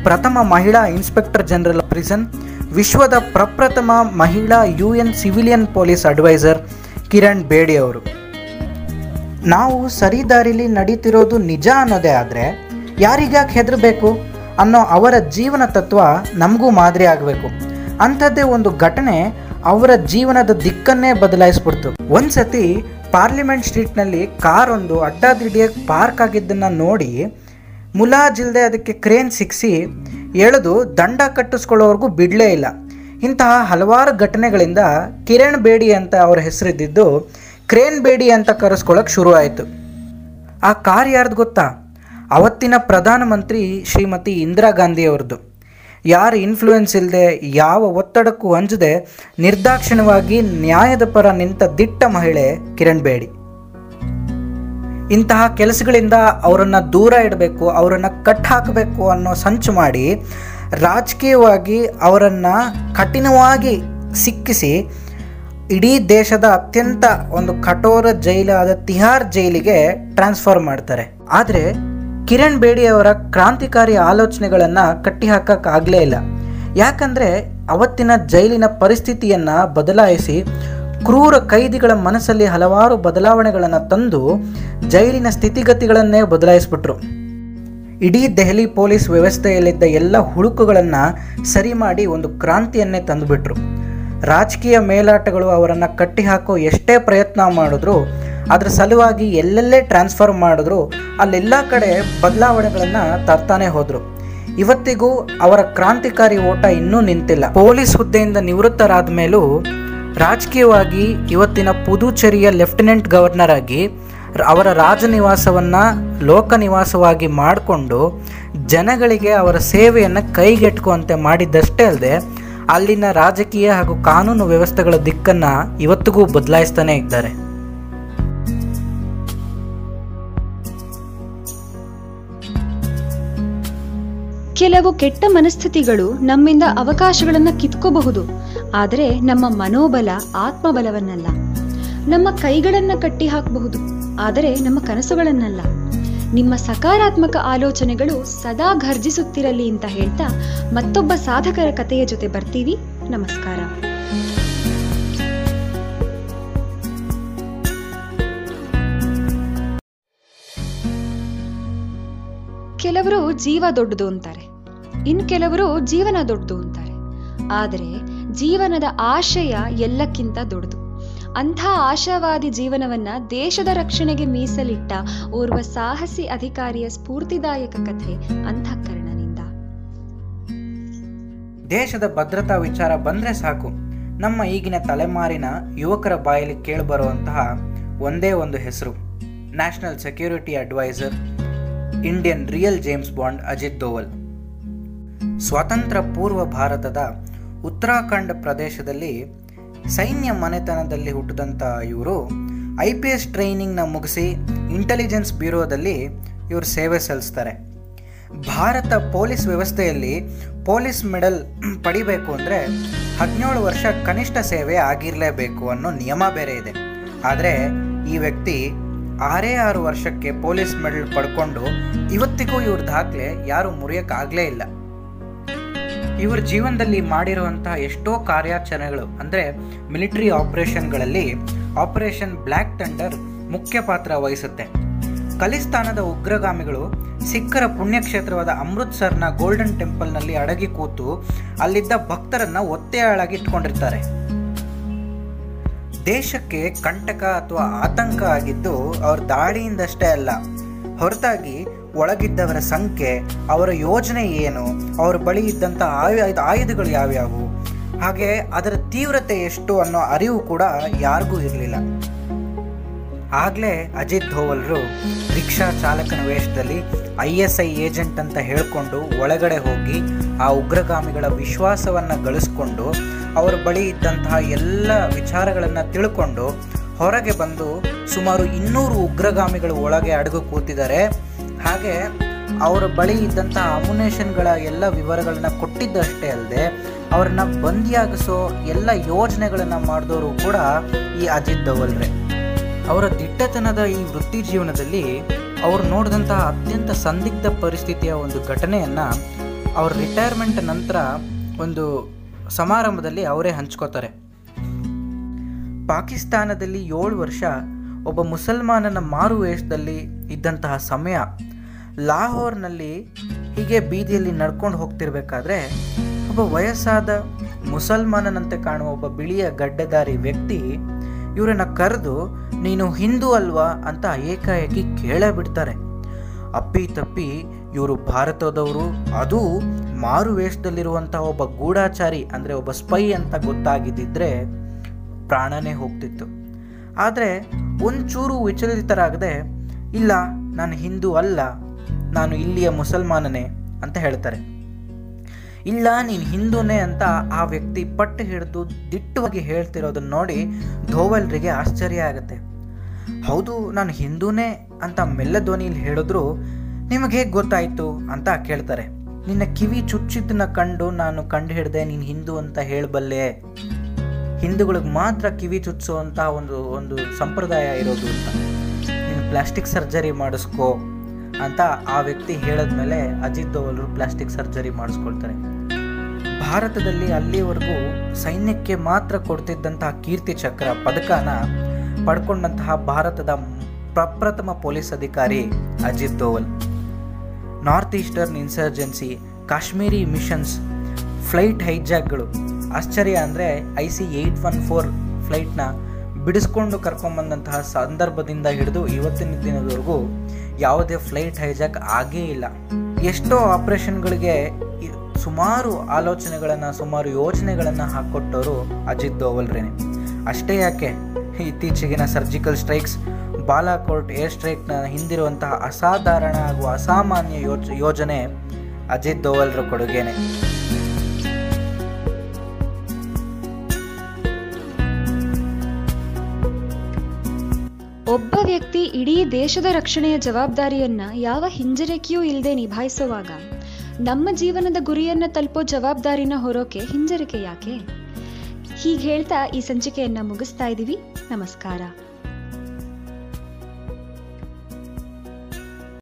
ಪ್ರಥಮ ಮಹಿಳಾ ಇನ್ಸ್ಪೆಕ್ಟರ್ ಜನರಲ್ ಪ್ರಿಸನ್, ವಿಶ್ವದ ಪ್ರಪ್ರಥಮ ಮಹಿಳಾ U N civilian police adviser Kiran Bedi ಅವರು ನಾವು ಸರಿದಾರಿಲಿ ನಡೀತಿರೋದು ನಿಜ ಅನ್ನೋದೇ ಆದರೆ ಯಾರಿಗ್ಯಾಕೆ ಹೆದರಬೇಕು ಅನ್ನೋ ಅವರ ಜೀವನ ತತ್ವ ನಮಗೂ ಮಾದರಿ ಆಗಬೇಕು. ಅಂಥದ್ದೇ ಒಂದು ಘಟನೆ ಅವರ ಜೀವನದ ದಿಕ್ಕನ್ನೇ ಬದಲಾಯಿಸ್ಬಿಡ್ತು. ಒಂದ್ಸತಿ ಪಾರ್ಲಿಮೆಂಟ್ ಸ್ಟ್ರೀಟ್ನಲ್ಲಿ ಕಾರ್ ಒಂದು ಅಡ್ಡಾದಿಡ್ಡಿಯಾಗಿ ಪಾರ್ಕ್ ಆಗಿದ್ದನ್ನು ನೋಡಿ ಮುಲಾಜಿಲ್ದೆ ಅದಕ್ಕೆ ಕ್ರೇನ್ ಸಿಕ್ಕಿಸಿ ಎಳೆದು ದಂಡ ಕಟ್ಟಿಸ್ಕೊಳ್ಳೋವರೆಗೂ ಬಿಡಲೇ ಇಲ್ಲ. ಇಂತಹ ಹಲವಾರು ಘಟನೆಗಳಿಂದ ಕಿರಣ್ ಬೇಡಿ ಅಂತ ಅವರ ಹೆಸರಿದ್ದಿದ್ದು ಕ್ರೇನ್ ಬೇಡಿ ಅಂತ ಕರೆಸ್ಕೊಳ್ಳೋಕೆ ಆಯಿತು. ಆ ಕಾರ್ ಯಾರ್ದು ಗೊತ್ತಾ? ಅವತ್ತಿನ ಪ್ರಧಾನಮಂತ್ರಿ ಶ್ರೀಮತಿ ಇಂದಿರಾ ಗಾಂಧಿ ಅವ್ರದ್ದು. ಯಾರ ಇನ್ಫ್ಲೂಯೆನ್ಸ್ ಇಲ್ಲದೆ ಯಾವ ಒತ್ತಡಕ್ಕೂ ಅಂಜದೆ, ನಿರ್ದಾಕ್ಷಿಣ್ಯವಾಗಿ ನ್ಯಾಯದ ಪರ ನಿಂತ ದಿಟ್ಟ ಮಹಿಳೆ ಕಿರಣ್ ಬೇಡಿ. ಇಂತಹ ಕೆಲಸಗಳಿಂದ ಅವರನ್ನು ದೂರ ಇಡಬೇಕು, ಅವರನ್ನು ಕಟ್ ಹಾಕಬೇಕು ಅನ್ನೋ ಸಂಚು ಮಾಡಿ ರಾಜಕೀಯವಾಗಿ ಅವರನ್ನು ಕಠಿಣವಾಗಿ ಸಿಕ್ಕಿಸಿ ಇಡೀ ದೇಶದ ಅತ್ಯಂತ ಒಂದು ಕಠೋರ ಜೈಲಾದ ತಿಹಾರ್ ಜೈಲಿಗೆ ಟ್ರಾನ್ಸ್ಫರ್ ಮಾಡ್ತಾರೆ. ಆದರೆ ಕಿರಣ್ ಬೇಡಿ ಅವರ ಕ್ರಾಂತಿಕಾರಿ ಆಲೋಚನೆಗಳನ್ನು ಕಟ್ಟಿಹಾಕಕ್ಕಾಗಲೇ ಇಲ್ಲ. ಯಾಕಂದರೆ ಅವತ್ತಿನ ಜೈಲಿನ ಪರಿಸ್ಥಿತಿಯನ್ನು ಬದಲಾಯಿಸಿ ಕ್ರೂರ ಕೈದಿಗಳ ಮನಸ್ಸಲ್ಲಿ ಹಲವಾರು ಬದಲಾವಣೆಗಳನ್ನು ತಂದು ಜೈಲಿನ ಸ್ಥಿತಿಗತಿಗಳನ್ನೇ ಬದಲಾಯಿಸ್ಬಿಟ್ರು. ಇಡೀ ದೆಹಲಿ ಪೊಲೀಸ್ ವ್ಯವಸ್ಥೆಯಲ್ಲಿದ್ದ ಎಲ್ಲ ಹುಳುಕುಗಳನ್ನು ಸರಿ ಮಾಡಿ ಒಂದು ಕ್ರಾಂತಿಯನ್ನೇ ತಂದುಬಿಟ್ರು. ರಾಜಕೀಯ ಮೇಲಾಟಗಳು ಅವರನ್ನು ಕಟ್ಟಿಹಾಕೋ ಎಷ್ಟೇ ಪ್ರಯತ್ನ ಮಾಡಿದ್ರು, ಅದರ ಸಲುವಾಗಿ ಎಲ್ಲೆಲ್ಲೇ ಟ್ರಾನ್ಸ್ಫರ್ ಮಾಡಿದ್ರು, ಅಲ್ಲೆಲ್ಲ ಕಡೆ ಬದಲಾವಣೆಗಳನ್ನು ತರ್ತಾನೆ ಹೋದರು. ಇವತ್ತಿಗೂ ಅವರ ಕ್ರಾಂತಿಕಾರಿ ಓಟ ಇನ್ನೂ ನಿಂತಿಲ್ಲ. ಪೊಲೀಸ್ ಹುದ್ದೆಯಿಂದ ನಿವೃತ್ತರಾದ ಮೇಲೂ ರಾಜಕೀಯವಾಗಿ ಇವತ್ತಿನ ಪುದುಚೇರಿಯ ಲೆಫ್ಟಿನೆಂಟ್ ಗವರ್ನರ್ ಆಗಿ ಅವರ ರಾಜನಿವಾಸವನ್ನು ಲೋಕನಿವಾಸವಾಗಿ ಮಾಡಿಕೊಂಡು ಜನಗಳಿಗೆ ಅವರ ಸೇವೆಯನ್ನು ಕೈಗೆಟುಕುವಂತೆ ಮಾಡಿದ್ದಷ್ಟೇ ಅಲ್ಲದೆ ಅಲ್ಲಿನ ರಾಜಕೀಯ ಹಾಗೂ ಕಾನೂನು ವ್ಯವಸ್ಥೆಗಳ ದಿಕ್ಕನ್ನು ಇವತ್ತಿಗೂ ಬದಲಾಯಿಸ್ತಾನೆ ಇದ್ದಾರೆ. ಕೆಲವು ಕೆಟ್ಟ ಮನಸ್ಥಿತಿಗಳು ನಮ್ಮಿಂದ ಅವಕಾಶಗಳನ್ನು ಕಿತ್ಕೋಬಹುದು, ಆದರೆ ನಮ್ಮ ಮನೋಬಲ, ಆತ್ಮಬಲವನ್ನಲ್ಲ. ನಮ್ಮ ಕೈಗಳನ್ನು ಕಟ್ಟಿ ಹಾಕಬಹುದು ಆದರೆ ನಮ್ಮ ಕನಸುಗಳನ್ನಲ್ಲ. ನಿಮ್ಮ ಸಕಾರಾತ್ಮಕ ಆಲೋಚನೆಗಳು ಸದಾ ಘರ್ಜಿಸುತ್ತಿರಲಿ ಅಂತ ಹೇಳ್ತಾ ಮತ್ತೊಬ್ಬ ಸಾಧಕರ ಕಥೆಯ ಜೊತೆ ಬರ್ತೀವಿ. ನಮಸ್ಕಾರ. ಕೆಲವರು ಜೀವ ದೊಡ್ಡದು ಅಂತಾರೆ. ಇನ್ ಕೆಲವರು ಜೀವನ ದೊಡ್ಡದು ಅಂತಾರೆ. ಆದರೆ ಜೀವನದ ಆಶಯ ಎಲ್ಲಕ್ಕಿಂತ ದೊಡ್ಡದು. ಅಂಥ ಆಶಾವಾದಿ ಜೀವನವನ್ನ ದೇಶದ ರಕ್ಷಣೆಗೆ ಮೀಸಲಿಟ್ಟ ಓರ್ವ ಸಾಹಸಿ ಅಧಿಕಾರಿಯ ಸ್ಫೂರ್ತಿದಾಯಕ ಕಥೆ ಅಂತಃಕರಣನಿಂದ ದೇಶದ ಭದ್ರತಾ ವಿಚಾರ ಬಂದ್ರೆ ಸಾಕು. ನಮ್ಮ ಈಗಿನ ತಲೆಮಾರಿನ ಯುವಕರ ಬಾಯಲ್ಲಿ ಕೇಳಿಬರುವಂತಹ ಒಂದೇ ಒಂದು ಹೆಸರು, national security adviser, Indian real James Bond Ajit Doval. ಸ್ವಾತಂತ್ರ್ಯ ಪೂರ್ವ ಭಾರತದ ಉತ್ತರಾಖಂಡ್ ಪ್ರದೇಶದಲ್ಲಿ ಸೈನ್ಯ ಮನೆತನದಲ್ಲಿ ಹುಟ್ಟಿದಂಥ ಇವರು ಐ ಪಿ ಎಸ್ ಟ್ರೈನಿಂಗ್ನ ಮುಗಿಸಿ ಇಂಟೆಲಿಜೆನ್ಸ್ ಬ್ಯೂರೋದಲ್ಲಿ ಇವರು ಸೇವೆ ಸಲ್ಲಿಸ್ತಾರೆ. ಭಾರತ ಪೊಲೀಸ್ ವ್ಯವಸ್ಥೆಯಲ್ಲಿ ಪೊಲೀಸ್ ಮೆಡಲ್ ಪಡಿಬೇಕು ಅಂದರೆ ಹದಿನೇಳು ವರ್ಷ ಕನಿಷ್ಠ ಸೇವೆ ಆಗಿರಲೇಬೇಕು ಅನ್ನೋ ನಿಯಮ ಬೇರೆ ಇದೆ. ಆದರೆ ಈ ವ್ಯಕ್ತಿ ಆರೇ ಆರು ವರ್ಷಕ್ಕೆ ಪೊಲೀಸ್ ಮೆಡಲ್ ಪಡ್ಕೊಂಡು ಇವತ್ತಿಗೂ ಇವ್ರ ದಾಖಲೆ ಯಾರು ಮುರಿಯೋಕ್ಕಾಗಲೇ ಇಲ್ಲ. ಇವ್ರ ಜೀವನದಲ್ಲಿ ಮಾಡಿರುವಂತಹ ಎಷ್ಟೋ ಕಾರ್ಯಾಚರಣೆಗಳು, ಅಂದರೆ ಮಿಲಿಟರಿ ಆಪರೇಷನ್ಗಳಲ್ಲಿ ಆಪರೇಷನ್ ಬ್ಲ್ಯಾಕ್ ಥಂಡರ್ ಮುಖ್ಯ ಪಾತ್ರ ವಹಿಸುತ್ತೆ. ಖಲಿಸ್ತಾನದ ಉಗ್ರಗಾಮಿಗಳು ಸಿಖ್ಖರ ಪುಣ್ಯಕ್ಷೇತ್ರವಾದ ಅಮೃತ್ಸರ್ನ ಗೋಲ್ಡನ್ ಟೆಂಪಲ್ನಲ್ಲಿ ಅಡಗಿ ಕೂತು ಅಲ್ಲಿದ್ದ ಭಕ್ತರನ್ನ ಒತ್ತೆಯಾಳಾಗಿ ಇಟ್ಕೊಂಡಿರ್ತಾರೆ. ದೇಶಕ್ಕೆ ಕಂಟಕ ಅಥವಾ ಆತಂಕ ಆಗಿದ್ದು ಅವ್ರ ದಾಳಿಯಿಂದಷ್ಟೇ ಅಲ್ಲ, ಹೊರತಾಗಿ ಒಳಗಿದ್ದವರ ಸಂಖ್ಯೆ, ಅವರ ಯೋಜನೆ ಏನು, ಅವರ ಬಳಿ ಇದ್ದಂಥ ಆಯು ಆಯುಧಗಳು ಯಾವ್ಯಾವು, ಹಾಗೆ ಅದರ ತೀವ್ರತೆ ಎಷ್ಟು ಅನ್ನೋ ಅರಿವು ಕೂಡ ಯಾರಿಗೂ ಇರಲಿಲ್ಲ. ಆಗಲೇ ಅಜಿತ್ ಧೋವಲ್ರು ರಿಕ್ಷಾ ಚಾಲಕನ ವೇಷದಲ್ಲಿ ಐ ಎಸ್ ಐ ಏಜೆಂಟ್ ಅಂತ ಹೇಳಿಕೊಂಡು ಒಳಗಡೆ ಹೋಗಿ ಆ ಉಗ್ರಗಾಮಿಗಳ ವಿಶ್ವಾಸವನ್ನು ಗಳಿಸ್ಕೊಂಡು ಅವರ ಬಳಿ ಇದ್ದಂತಹ ಎಲ್ಲ ವಿಚಾರಗಳನ್ನು ತಿಳ್ಕೊಂಡು ಹೊರಗೆ ಬಂದು ಸುಮಾರು ಇನ್ನೂರು ಉಗ್ರಗಾಮಿಗಳು ಒಳಗೆ ಅಡಗು ಕೂತಿದ್ದಾರೆ. ಹಾಗೆ ಅವರ ಬಳಿ ಇದ್ದಂಥ ಅಮುನೇಷನ್ಗಳ ಎಲ್ಲ ವಿವರಗಳನ್ನ ಕೊಟ್ಟಿದ್ದಷ್ಟೇ ಅಲ್ಲದೆ ಅವ್ರನ್ನ ಬಂದಿಯಾಗಿಸೋ ಎಲ್ಲ ಯೋಜನೆಗಳನ್ನು ಮಾಡಿದವರು ಕೂಡ ಈ ಅಜಿತ್ ದವಲ್ರೆ ಅವರ ದಿಟ್ಟತನದ ಈ ವೃತ್ತಿ ಜೀವನದಲ್ಲಿ ಅವರು ನೋಡಿದಂತಹ ಅತ್ಯಂತ ಸಂದಿಗ್ಧ ಪರಿಸ್ಥಿತಿಯ ಒಂದು ಘಟನೆಯನ್ನು ಅವ್ರ ರಿಟೈರ್ಮೆಂಟ್ ನಂತರ ಒಂದು ಸಮಾರಂಭದಲ್ಲಿ ಅವರೇ ಹಂಚ್ಕೋತಾರೆ. ಪಾಕಿಸ್ತಾನದಲ್ಲಿ ಏಳು ವರ್ಷ ಒಬ್ಬ ಮುಸಲ್ಮಾನನ ಮಾರು ವೇಷದಲ್ಲಿ ಇದ್ದಂತಹ ಸಮಯ ಲಾಹೋರ್ನಲ್ಲಿ ಹೀಗೆ ಬೀದಿಯಲ್ಲಿ ನಡ್ಕೊಂಡು ಹೋಗ್ತಿರ್ಬೇಕಾದ್ರೆ ಒಬ್ಬ ವಯಸ್ಸಾದ ಮುಸಲ್ಮಾನನಂತೆ ಕಾಣುವ ಒಬ್ಬ ಬಿಳಿಯ ಗಡ್ಡೆದಾರಿ ವ್ಯಕ್ತಿ ಇವರನ್ನ ಕರೆದು, ನೀನು ಹಿಂದೂ ಅಲ್ವಾ? ಅಂತ ಏಕಾಏಕಿ ಕೇಳೇ ಬಿಡ್ತಾರೆ ಅಪ್ಪಿ ತಪ್ಪಿ, ಇವರು ಭಾರತದವರು, ಅದು ಮಾರು ವೇಷದಲ್ಲಿರುವಂತಹ ಒಬ್ಬ ಗೂಢಾಚಾರಿ, ಅಂದರೆ ಒಬ್ಬ ಸ್ಪೈ ಅಂತ ಗೊತ್ತಾಗಿದ್ದಿದ್ರೆ ಪ್ರಾಣನೇ ಹೋಗ್ತಿತ್ತು. ಆದರೆ ಒಂಚೂರು ವಿಚಲಿತರಾಗದೆ, ಇಲ್ಲ, ನಾನು ಹಿಂದೂ ಅಲ್ಲ ನಾನು ಇಲ್ಲಿಯ ಮುಸಲ್ಮಾನನೇ ಅಂತ ಹೇಳ್ತಾರೆ. ಇಲ್ಲ, ನೀನು ಹಿಂದೂನೇ ಅಂತ ಆ ವ್ಯಕ್ತಿ ಪಟ್ಟು ಹಿಡಿದು ದಿಟ್ಟವಾಗಿ ಹೇಳ್ತಿರೋದನ್ನ ನೋಡಿ ಧೋವಲ್ರಿಗೆ ಆಶ್ಚರ್ಯ ಆಗುತ್ತೆ. ಹೌದು, ನಾನು ಹಿಂದೂನೇ ಅಂತ ಮೆಲ್ಲ ಧ್ವನಿಯಲ್ಲಿ ಹೇಳಿದ್ರು ನಿಮಗೆ ಹೇಗೆ ಗೊತ್ತಾಯಿತು ಅಂತ ಕೇಳ್ತಾರೆ. ನಿನ್ನ ಕಿವಿ ಚುಚ್ಚಿದ್ದನ್ನ ಕಂಡು ನಾನು ಕಂಡು ಹಿಡಿದೆ ನೀನು ಹಿಂದೂ ಅಂತ ಹೇಳಬಲ್ಲೆ. ಹಿಂದೂಗಳಿಗೆ ಮಾತ್ರ ಕಿವಿ ಚುಚ್ಚುವಂಥ ಒಂದು ಒಂದು ಸಂಪ್ರದಾಯ ಇರೋದು ಅಂತ. ನೀನು ಪ್ಲಾಸ್ಟಿಕ್ ಸರ್ಜರಿ ಮಾಡಿಸ್ಕೋ. ಅಂತ ಆ ವ್ಯಕ್ತಿ ಹೇಳಿದ್ಮೇಲೆ ಅಜಿತ್ ದೋವಲ್ರು ಪ್ಲಾಸ್ಟಿಕ್ ಸರ್ಜರಿ ಮಾಡಿಸ್ಕೊಳ್ತಾರೆ. ಭಾರತದಲ್ಲಿ ಅಲ್ಲಿವರೆಗೂ ಸೈನ್ಯಕ್ಕೆ ಮಾತ್ರ ಕೊಡ್ತಿದ್ದಂತಹ ಕೀರ್ತಿ ಚಕ್ರ ಪದಕನ ಪಡ್ಕೊಂಡಂತಹ ಭಾರತದ ಪ್ರಪ್ರಥಮ ಪೊಲೀಸ್ ಅಧಿಕಾರಿ Ajit Doval north eastern insurgency Kashmiri missions flight ಹೈಜಾಕ್ಗಳು ಆಶ್ಚರ್ಯ ಅಂದರೆ I C eight one four ಫ್ಲೈಟ್ನ ಬಿಡಿಸ್ಕೊಂಡು ಕರ್ಕೊಂಬಂದಂತಹ ಸಂದರ್ಭದಿಂದ ಹಿಡಿದು ಇವತ್ತಿನ ದಿನದವರೆಗೂ ಯಾವುದೇ ಫ್ಲೈಟ್ ಹೈಜಾಕ್ ಆಗೇ ಇಲ್ಲ. ಎಷ್ಟೋ ಆಪರೇಷನ್ಗಳಿಗೆ ಸುಮಾರು ಆಲೋಚನೆಗಳನ್ನು, ಸುಮಾರು ಯೋಜನೆಗಳನ್ನು ಹಾಕ್ಕೊಟ್ಟವರು ಅಜಿತ್ ದೋವಲ್ರೇನೆ ಅಷ್ಟೇ ಯಾಕೆ? ಇತ್ತೀಚೆಗಿನ ಸರ್ಜಿಕಲ್ ಸ್ಟ್ರೈಕ್ಸ್, ಬಾಲಾಕೋಟ್ ಏರ್ ಸ್ಟ್ರೈಕ್ನ ಹಿಂದಿರುವಂತಹ ಅಸಾಧಾರಣ ಹಾಗೂ ಅಸಾಮಾನ್ಯ ಯೋಜನೆ ಅಜಿತ್ ದೋವಲ್ರ ಕೊಡುಗೆನೆ. ಇಡೀ ದೇಶದ ರಕ್ಷಣೆಯ ಜವಾಬ್ದಾರಿಯನ್ನ ಯಾವ ಹಿಂಜರಿಕೆಯೂ ಇಲ್ಲದೆ ನಿಭಾಯಿಸುವಾಗ ನಮ್ಮ ಜೀವನದ ಗುರಿಯನ್ನ ತಲುಪೋ ಜವಾಬ್ದಾರಿನ ಹೊರೋಕೆ ಹಿಂಜರಿಕೆ ಯಾಕೆ? ಹೀಗೆ ಹೇಳ್ತಾ ಈ ಸಂಚಿಕೆಯನ್ನ ಮುಗಿಸ್ತಾ ಇದ್ದೀವಿ ನಮಸ್ಕಾರ.